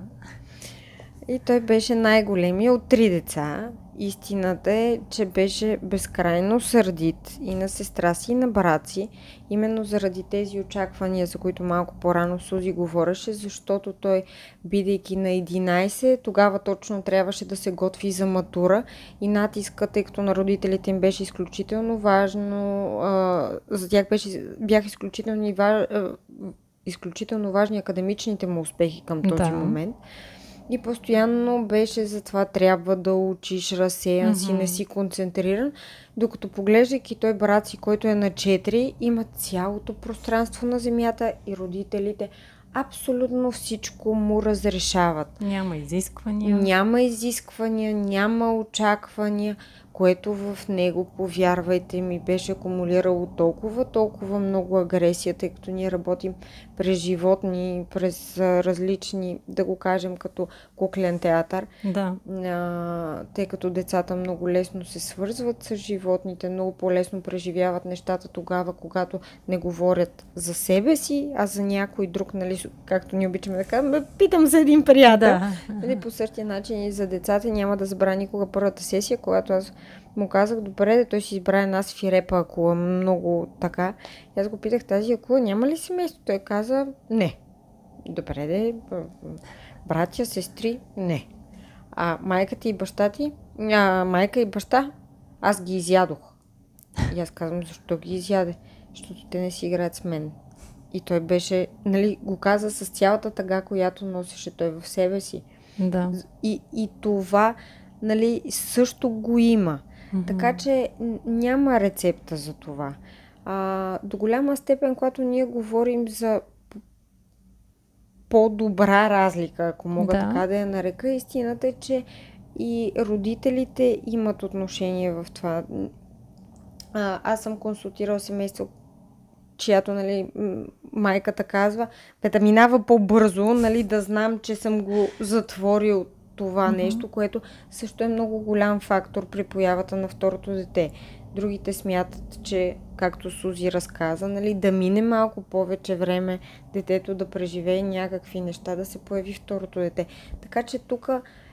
Speaker 3: И той беше най-големия от три деца. Истината е, че беше безкрайно сърдит и на сестра си, и на брат си, именно заради тези очаквания, за които малко по-рано Сузи говореше, защото той, бидейки на 11, тогава точно трябваше да се готви за матура и натиска, тъй като на родителите им беше изключително важно, а, за тях беше, бях изключително, важ, изключително важни академичните му успехи към този да. момент. И постоянно беше за това трябва да учиш, разсеян mm-hmm. си, не си концентриран. Докато поглеждайки той брат си, който е на 4, има цялото пространство на земята и родителите абсолютно всичко му разрешават.
Speaker 1: Няма изисквания.
Speaker 3: Няма изисквания, няма очаквания което в него, повярвайте ми, беше акумулирало толкова, толкова много агресия, тъй като ние работим през животни, през различни, да го кажем, като куклен театър.
Speaker 1: Да.
Speaker 3: А, тъй като децата много лесно се свързват с животните, много по-лесно преживяват нещата тогава, когато не говорят за себе си, а за някой друг, нали, както ни обичаме да кажем, питам за един приятел. Да. Нали, по същия начин и за децата няма да забравя никога първата сесия, когато аз му казах, добре, да той си избра една свирепа акула, много така. И аз го питах, тази акула няма ли семейство? Той каза, не. Добре, де, братя, сестри, не. А майката и баща ти, а, майка и баща, аз ги изядох. И аз казвам, защо ги изяде? Защото те не си играят с мен. И той беше, нали, го каза с цялата тъга, която носеше той в себе си.
Speaker 1: Да.
Speaker 3: И, и това, нали, също го има. Mm-hmm. Така че няма рецепта за това. А, до голяма степен, когато ние говорим за по-добра разлика, ако мога да. така да я нарека, истината е, че и родителите имат отношение в това. А, аз съм консултирал семейство, чиято нали, майката казва, бе да минава по-бързо, нали, да знам, че съм го затворил това mm-hmm. нещо, което също е много голям фактор при появата на второто дете. Другите смятат, че, както Сузи разказа, нали, да мине малко повече време, детето да преживее някакви неща, да се появи второто дете. Така че тук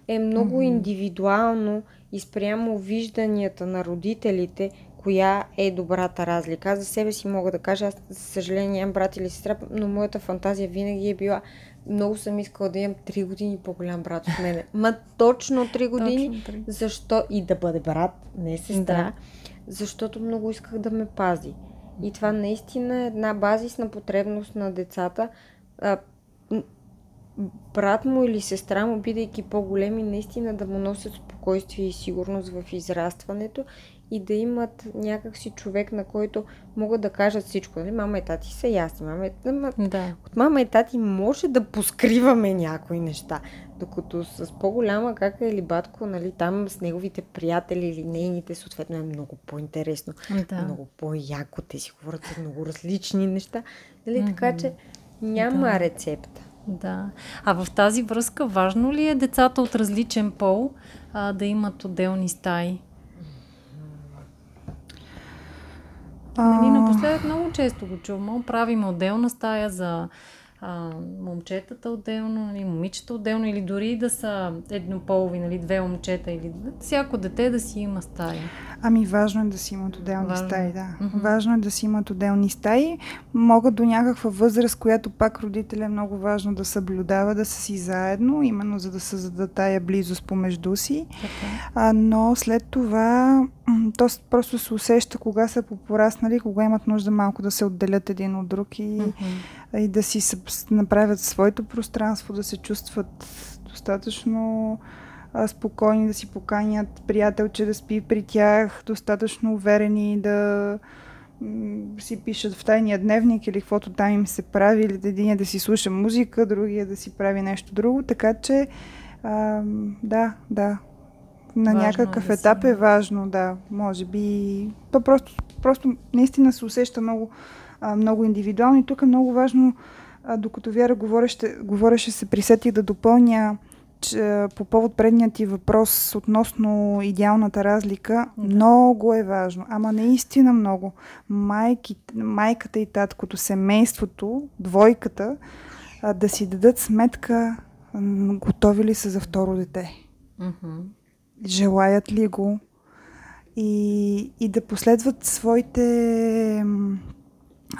Speaker 3: е много mm-hmm. индивидуално и спрямо вижданията на родителите, коя е добрата разлика. Аз за себе си мога да кажа, аз за съжаление нямам брат или сестра, но моята фантазия винаги е била много съм искала да имам 3 години по-голям брат от мене. Ма точно 3 години. Точно 3. Защо? И да бъде брат, не сестра. Да. Защото много исках да ме пази. И това наистина е една базисна потребност на децата. А, брат му или сестра му, бидейки по-големи, наистина да му носят спокойствие и сигурност в израстването и да имат някакси човек, на който могат да кажат всичко. Нали? Мама и тати са ясни. Мама и...
Speaker 1: Да.
Speaker 3: От мама и тати може да поскриваме някои неща. Докато с по-голяма кака или батко, нали, там с неговите приятели или нейните, съответно е много по-интересно.
Speaker 1: Да.
Speaker 3: Много по-яко. Те си говорят за много различни неща. Нали? Mm-hmm. Така че няма да. рецепта.
Speaker 1: Да. А в тази връзка важно ли е децата от различен пол а, да имат отделни стаи? Нали, напоследък много често го чувам. Правим отделна стая за а, момчетата отделно, нали, момичета отделно или дори да са еднополови, нали, две момчета или всяко дете да си има стая.
Speaker 2: Ами важно е да си имат отделни важно. стаи, да. Mm-hmm. Важно е да си имат отделни стаи. Могат до някаква възраст, която пак родителя е много важно да съблюдава, да са си заедно, именно за да създадат тая близост помежду си. Okay. А, но след това то просто се усеща кога са попораснали, кога имат нужда малко да се отделят един от друг и, mm-hmm. И да си направят своето пространство, да се чувстват достатъчно спокойни, да си поканят приятелче да спи при тях, достатъчно уверени да си пишат в тайния дневник или каквото там им се прави, или един да си слуша музика, другия да си прави нещо друго, така че а, да, да, на важно някакъв е да етап си... е важно, да, може би. То просто, просто наистина се усеща много, а, много индивидуално и тук е много важно, а, докато Вяра говореше, говореше се присети да допълня че, по повод предният ти въпрос относно идеалната разлика, да. много е важно, ама наистина много. Майки, майката и таткото, семейството, двойката, а, да си дадат сметка готови ли са за второ дете.
Speaker 1: Mm-hmm
Speaker 2: желаят ли го и, и да последват своите,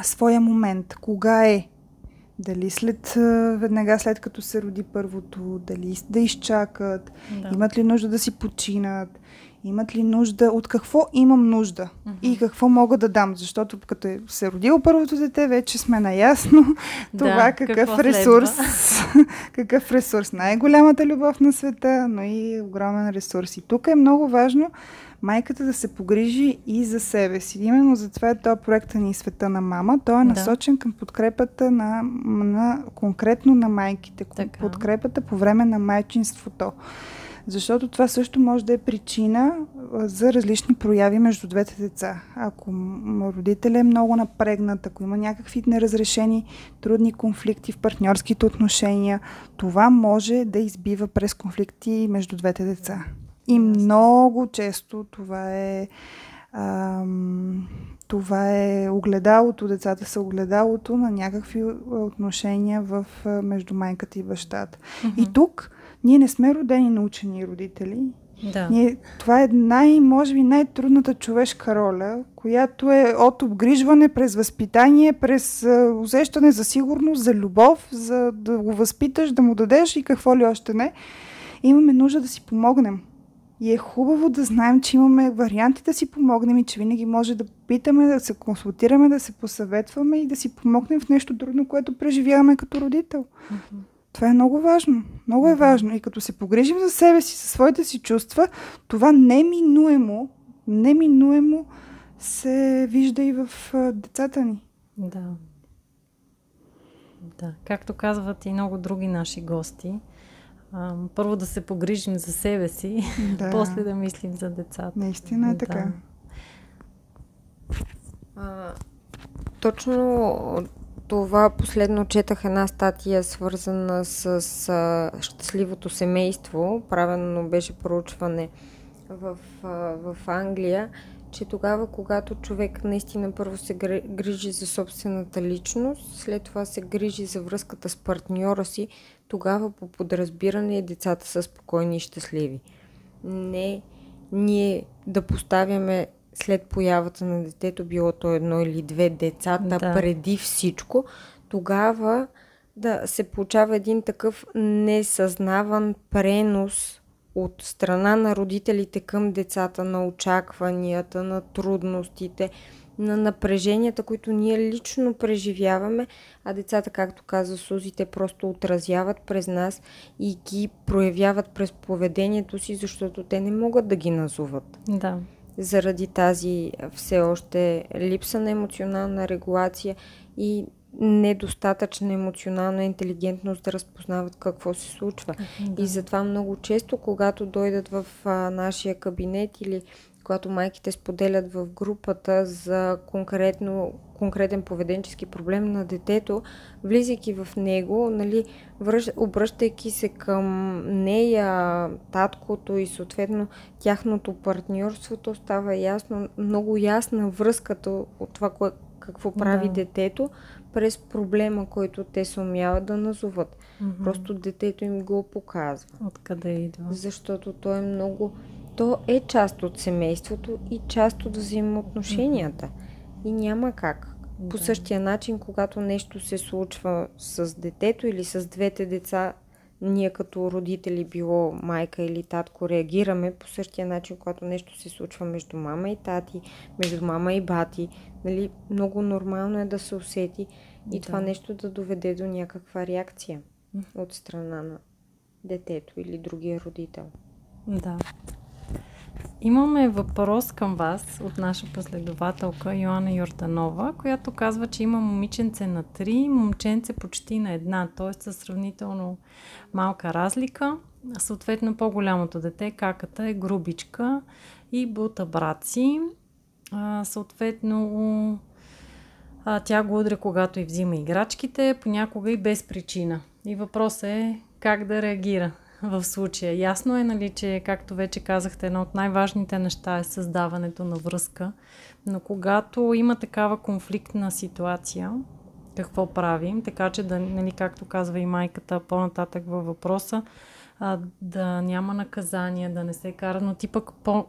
Speaker 2: своя момент. Кога е? Дали след, веднага след като се роди първото, дали да изчакат, да. имат ли нужда да си починат. Имат ли нужда? От какво имам нужда?
Speaker 1: Мгм.
Speaker 2: И какво мога да дам? Защото като е се родило първото дете, вече сме наясно това
Speaker 1: Да,
Speaker 2: какъв ресурс, какъв ресурс. Най-голямата любов на света, но и огромен ресурс. И тук е много важно майката да се погрижи и за себе си. Именно затова е този проект ни Света на мама. Той е
Speaker 1: Да.
Speaker 2: насочен към подкрепата на, на конкретно на майките, към
Speaker 1: Така.
Speaker 2: подкрепата по време на майчинството. Защото това също може да е причина за различни прояви между двете деца. Ако родителят е много напрегнат, ако има някакви неразрешени трудни конфликти в партньорските отношения, това може да избива през конфликти между двете деца. И много често това е ам, това е огледалото, децата са огледалото на някакви отношения в, между майката и бащата.
Speaker 1: Мгм.
Speaker 2: И тук ние не сме родени научени родители.
Speaker 1: Да.
Speaker 2: Ние, това е най, може би най-трудната човешка роля, която е от обгрижване през възпитание, през а, усещане за сигурност, за любов, за да го възпиташ, да му дадеш и какво ли още не. Имаме нужда да си помогнем. И е хубаво да знаем, че имаме варианти да си помогнем и че винаги може да питаме, да се консултираме, да се посъветваме и да си помогнем в нещо трудно, което преживяваме като родител.
Speaker 1: Мгм.
Speaker 2: Това е много важно. Много е
Speaker 1: Да.
Speaker 2: важно. И като се погрижим за себе си, със своите си чувства, това неминуемо, неминуемо се вижда и в децата ни.
Speaker 1: Да. Да. Както казват и много други наши гости, а, първо да се погрижим за себе си,
Speaker 2: Да.
Speaker 1: после да мислим за децата.
Speaker 2: Наистина е така.
Speaker 3: А, точно това последно четах една статия, свързана с а, щастливото семейство. Правено беше проучване в, а, в Англия, че тогава, когато човек наистина първо се гри- грижи за собствената личност, след това се грижи за връзката с партньора си, тогава по подразбиране децата са спокойни и щастливи. Не ние да поставяме след появата на детето, било то едно или две децата,
Speaker 1: Да.
Speaker 3: преди всичко, тогава да се получава един такъв несъзнаван пренос от страна на родителите към децата, на очакванията, на трудностите, на напреженията, които ние лично преживяваме, а децата, както каза Сузи, те просто отразяват през нас и ги проявяват през поведението си, защото те не могат да ги назоват
Speaker 1: Да.
Speaker 3: Заради тази все още липса на емоционална регулация и недостатъчна емоционална интелигентност да разпознават какво се случва.
Speaker 1: да.
Speaker 3: И затова много често, когато дойдат в а, нашия кабинет или когато майките споделят в групата за конкретно, конкретен поведенчески проблем на детето, влизайки в него, нали, връщ, обръщайки се към нея, таткото и съответно тяхното партньорство, то става ясно, много ясна връзката от това, кое, какво прави
Speaker 1: Да.
Speaker 3: детето през проблема, който те се умяват да назоват.
Speaker 1: Мгм.
Speaker 3: Просто детето им го показва.
Speaker 1: Откъде идва?
Speaker 3: Защото то е много. То е част от семейството и част от взаимоотношенията. И няма как. По същия начин, когато нещо се случва с детето или с двете деца, ние като родители, било майка или татко, реагираме по същия начин, когато нещо се случва между мама и тати, между мама и бати. Нали, много нормално е да се усети и
Speaker 1: Да.
Speaker 3: това нещо да доведе до някаква реакция от страна на детето или другия родител.
Speaker 1: Да. Имаме въпрос към вас от наша последователка Йоанна Йорданова, която казва, че има момиченце на 3, момченце почти на една, т.е. със сравнително малка разлика. Съответно, по-голямото дете, каката е грубичка и бута брат си. А, съответно, тя го удря, когато и взима играчките, понякога и без причина. И въпросът е как да реагира в случая. Ясно е, нали, че, както вече казахте, едно от най-важните неща е създаването на връзка. Но когато има такава конфликтна ситуация, какво правим? Така че, да, нали, както казва и майката по-нататък във въпроса, а, да няма наказание, да не се кара, но ти пък по,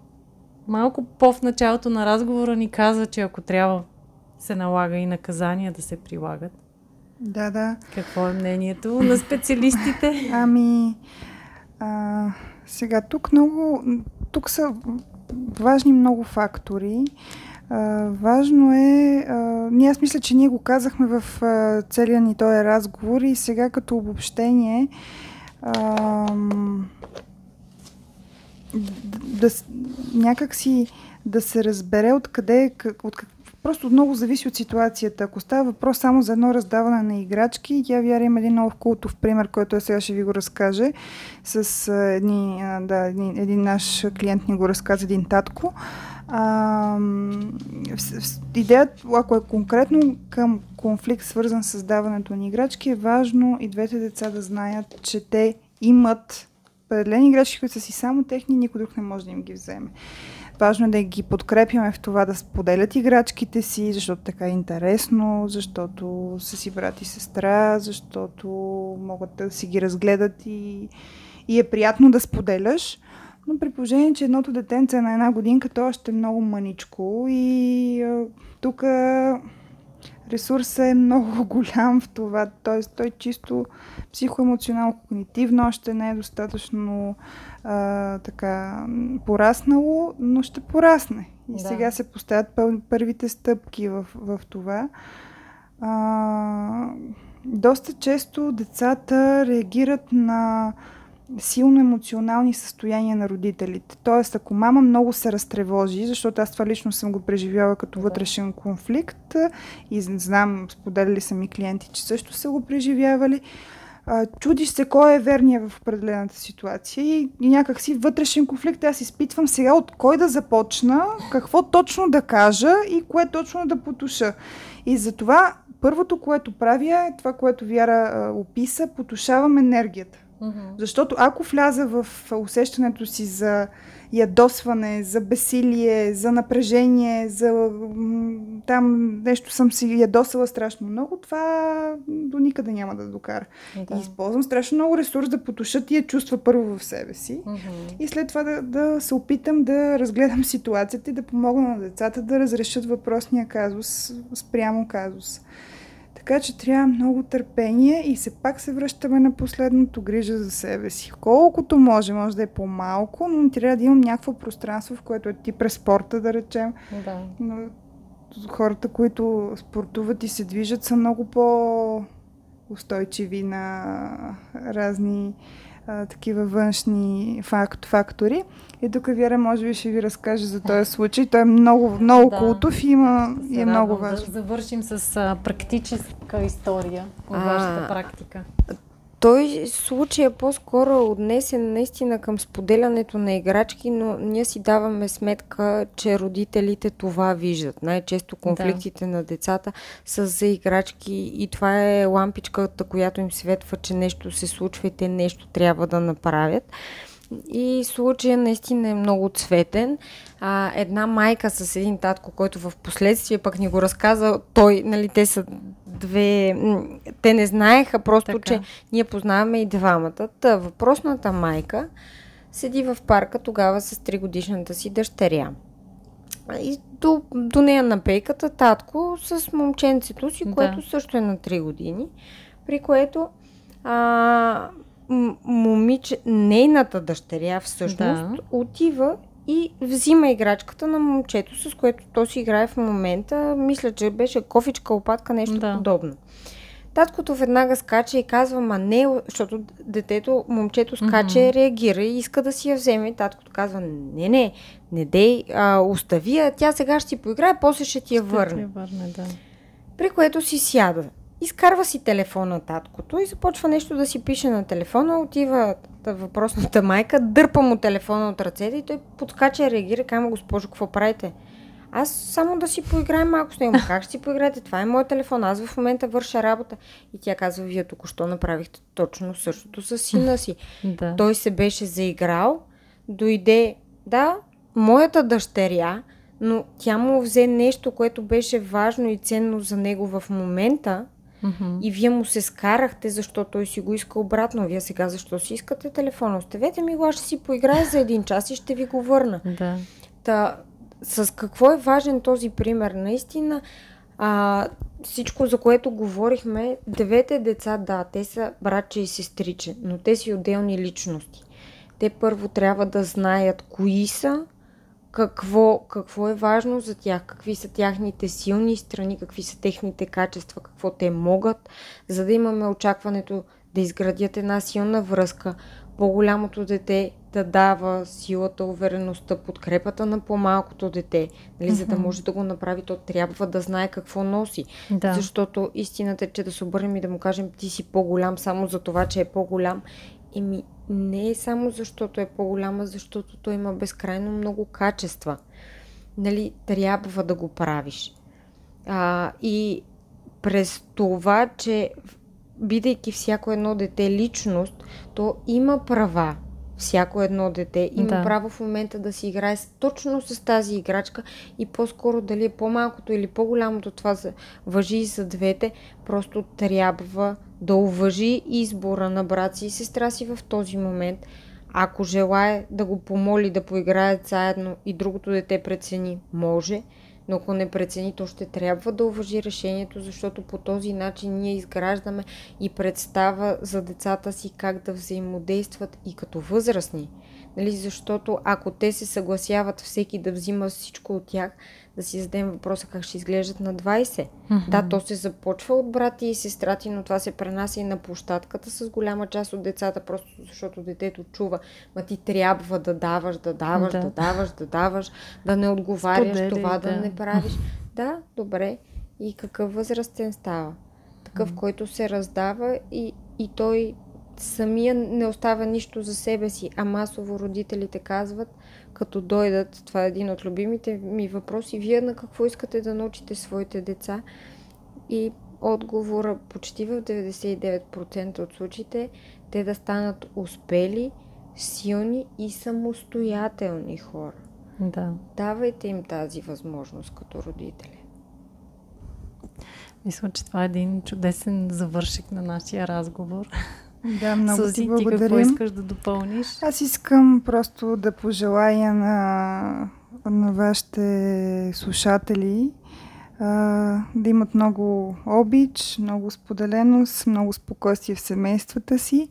Speaker 1: малко по в началото на разговора ни каза, че ако трябва се налага и наказания да се прилагат.
Speaker 2: Да, да.
Speaker 1: Какво е мнението на специалистите?
Speaker 2: Ами, а, сега тук много тук са важни много фактори. А, важно е, а, ние аз мисля, че ние го казахме в а, целия ни този разговор и сега като обобщение а, да, някак си да се разбере откъде, от, просто много зависи от ситуацията. Ако става въпрос само за едно раздаване на играчки, тя вяра има един много култов пример, който е сега ще ви го разкаже. С едни, да, един, един наш клиент ни го разказа, един татко. А, идеята, ако е конкретно към конфликт, свързан с даването на играчки, е важно и двете деца да знаят, че те имат определени играчки, които са си само техни, никой друг не може да им ги вземе. Важно е да ги подкрепяме в това да споделят играчките си, защото така е интересно, защото са си брат и сестра, защото могат да си ги разгледат и, и е приятно да споделяш. Но при положение, че едното детенце е на една годинка, то още е много мъничко и тук ресурсът е много голям в това. Т.е. той чисто психоемоционално-когнитивно още не е достатъчно а, така пораснало, но ще порасне. И да. сега се поставят първите стъпки в, в това. А, доста често децата реагират на силно емоционални състояния на родителите. Тоест, ако мама много се разтревожи, защото аз това лично съм го преживяла като да. вътрешен конфликт и знам, споделяли са ми клиенти, че също са го преживявали, чудиш се кой е верният в определената ситуация и, и някакси вътрешен конфликт аз изпитвам сега от кой да започна, какво точно да кажа и кое точно да потуша. И затова първото, което правя е това, което Вяра а, описа, потушавам енергията. Mm-hmm. Защото ако вляза в усещането си за ядосване, за бесилие, за напрежение, за там нещо съм си ядосала страшно много, това до никъде няма да докара. Да. И използвам страшно много ресурс да потуша тия чувства първо в себе си mm-hmm. и след това да, да се опитам да разгледам ситуацията и да помогна на децата да разрешат въпросния казус спрямо казус. Така че трябва много търпение и се пак се връщаме на последното грижа за себе си. Колкото може, може да е по-малко, но трябва да имам някакво пространство, в което е ти през спорта, да речем.
Speaker 1: Да.
Speaker 2: Но хората, които спортуват и се движат, са много по-устойчиви на разни а, такива външни факт, фактори. И тук Вера може би ще ви разкаже за този случай. Той е много, много да. култов и, има, и е много важен.
Speaker 1: Да завършим с а, практическа история от а, вашата практика.
Speaker 3: Той случай е по-скоро отнесен наистина към споделянето на играчки, но ние си даваме сметка, че родителите това виждат. Най-често конфликтите да. на децата са за играчки и това е лампичката, която им светва, че нещо се случва и те нещо трябва да направят. И случая наистина е много цветен. А, една майка с един татко, който в последствие пък ни го разказа, той, нали, те са две... Те не знаеха просто, така. че ние познаваме и двамата. Та, въпросната майка седи в парка тогава с 3 годишната си дъщеря. И до, до нея на пейката татко с момченцето си, да. което също е на 3 години, при което а, момиче, нейната дъщеря всъщност да. отива и взима играчката на момчето, с което то си играе в момента. Мисля, че беше кофичка, опатка, нещо да. подобно. Таткото веднага скача и казва, ма не, защото детето, момчето скача mm-hmm. реагира и иска да си я вземе. Таткото казва, не, не, не дей, а, остави я, тя сега ще си поиграе, после ще ти я върне. Ще
Speaker 1: върне да.
Speaker 3: При което си сяда. Изкарва си телефона таткото и започва нещо да си пише на телефона. Отива въпросната майка, дърпа му телефона от ръцете и той подскача и реагира. Кама, госпожо, какво правите? Аз само да си поиграем малко с него. Как ще си поиграете? Това е моят телефон. Аз в момента върша работа. И тя казва, вие току-що направихте точно същото с сина си.
Speaker 1: да.
Speaker 3: Той се беше заиграл, дойде, да, моята дъщеря, но тя му взе нещо, което беше важно и ценно за него в момента,
Speaker 1: Mm-hmm.
Speaker 3: И вие му се скарахте, защото той си го иска обратно. Вие сега защо си искате телефона? Оставете ми го, аз ще си поиграя за един час и ще ви го върна.
Speaker 1: Да.
Speaker 3: Та, с какво е важен този пример? Наистина, а, всичко, за което говорихме, девете деца, да, те са братче и сестриче, но те си отделни личности. те първо трябва да знаят кои са, какво, какво е важно за тях, какви са тяхните силни страни, какви са техните качества, какво те могат, за да имаме очакването да изградят една силна връзка, по-голямото дете да дава силата, увереността, подкрепата на по-малкото дете. Нали, mm-hmm. За да може да го направи, то трябва да знае какво носи. Да. Защото истината е, че да се обърнем и да му кажем ти си по-голям само за това, че е по-голям. Еми, не е само защото е по-голяма, защото той има безкрайно много качества. Нали, трябва да го правиш. А, и през това, че бидейки всяко едно дете личност, то има права. Всяко едно дете има да. право в момента да си играе точно с тази играчка и по-скоро дали е по-малкото или по-голямото, това въжи и за двете, просто трябва да уважи избора на брат си и сестра си в този момент. Ако желая да го помоли да поиграят заедно и другото дете прецени, може – но ако не прецени, то ще трябва да уважи решението, защото по този начин ние изграждаме и представа за децата си как да взаимодействат и като възрастни. Нали? Защото ако те се съгласяват всеки да взима всичко от тях, да си зададем въпроса как ще изглеждат на 20. Mm-hmm. Да, то се започва от брати и сестрати, но това се пренася и на площадката с голяма част от децата, просто защото детето чува, ма ти трябва да даваш, да даваш, да, да даваш, да даваш, да не отговаряш, Сподели, това да. да не правиш. Да, добре. И какъв възрастен става? Такъв, mm-hmm. който се раздава и, и той самия не оставя нищо за себе си, а масово родителите казват, като дойдат, това е един от любимите ми въпроси, вие на какво искате да научите своите деца? И отговора почти в 99% от случаите те да станат успели, силни и самостоятелни хора.
Speaker 1: Да.
Speaker 3: Давайте им тази възможност като родители.
Speaker 1: Мисля, че това е един чудесен завършик на нашия разговор.
Speaker 2: Да, много
Speaker 1: Сузи,
Speaker 2: ти благодарим.
Speaker 1: Ти какво искаш да допълниш?
Speaker 2: Аз искам просто да пожелая на, на вашите слушатели а, да имат много обич, много споделеност, много спокойствие в семействата си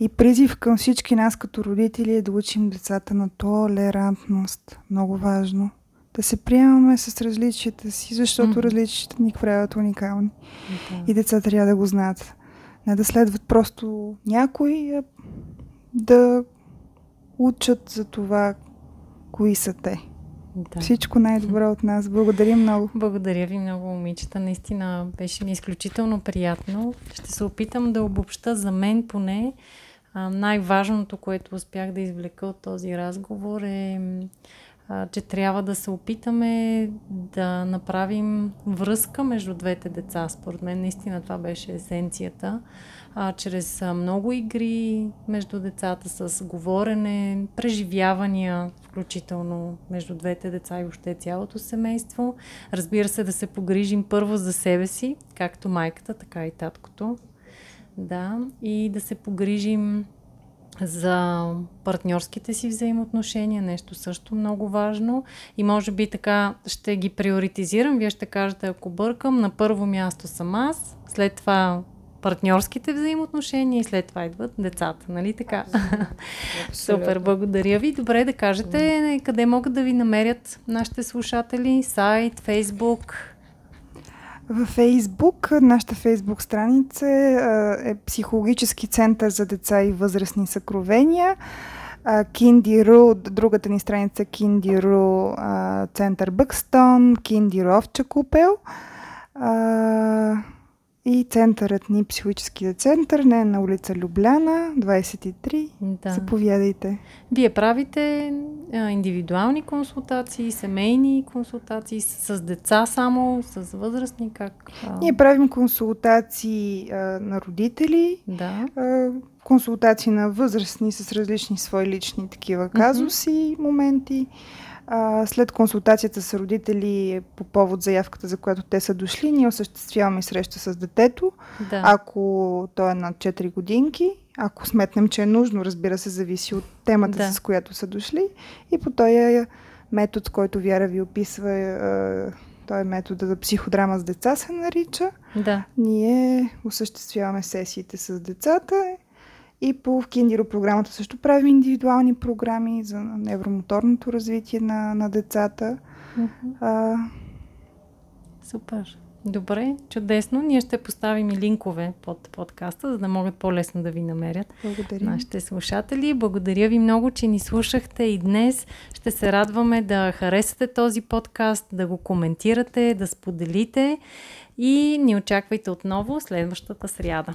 Speaker 2: и призив към всички нас като родители е да учим децата на толерантност. Много важно. Да се приемаме с различията си, защото mm-hmm. различията ни правят уникални. Okay. И децата трябва да го знаят. Не да следват просто някой, а да учат за това, кои са те. Да. Всичко най-добро от нас. Благодаря много.
Speaker 1: Благодаря ви много, момичета. Наистина беше ми изключително приятно. Ще се опитам да обобща за мен поне. най-важното, което успях да извлека от този разговор е че трябва да се опитаме да направим връзка между двете деца. Според мен наистина това беше есенцията. А, чрез много игри между децата, с говорене, преживявания, включително между двете деца и още цялото семейство. Разбира се, да се погрижим първо за себе си, както майката, така и таткото. Да, и да се погрижим за партньорските си взаимоотношения, нещо също много важно. И може би така ще ги приоритизирам. Вие ще кажете, ако бъркам, на първо място съм аз, след това партньорските взаимоотношения и след това идват децата, нали така? Супер, благодаря ви. Добре да кажете къде могат да ви намерят нашите слушатели, сайт, фейсбук,
Speaker 2: във Фейсбук, нашата Фейсбук страница е Психологически център за деца и възрастни съкровения. Киндиру, другата ни страница е Киндиру център Бъкстон, Киндиру Овча купел. И центърът ни, психологическия център, не е на улица Любляна, 23. Да. Заповядайте.
Speaker 1: Вие правите а, индивидуални консултации, семейни консултации с, с деца само, с възрастни, как?
Speaker 2: А... Ние правим консултации а, на родители,
Speaker 1: да.
Speaker 2: а, консултации на възрастни с различни свои лични такива казуси, mm-hmm. моменти. А, след консултацията с родители по повод заявката, за която те са дошли, ние осъществяваме среща с детето. Да. Ако той е над 4 годинки, ако сметнем, че е нужно, разбира се, зависи от темата, да. с която са дошли. И по този метод, който Вяра ви описва, той е метода за психодрама с деца се нарича.
Speaker 1: Да.
Speaker 2: Ние осъществяваме сесиите с децата И по Киндиро програмата също правим индивидуални програми за невромоторното развитие на, на децата.
Speaker 1: Мгм.
Speaker 2: А,
Speaker 1: Супер. Добре, чудесно. Ние ще поставим и линкове под подкаста, за да могат по-лесно да ви намерят
Speaker 2: благодаря.
Speaker 1: нашите слушатели. Благодаря ви много, че ни слушахте и днес. Ще се радваме да харесате този подкаст, да го коментирате, да споделите и ни очаквайте отново следващата сряда.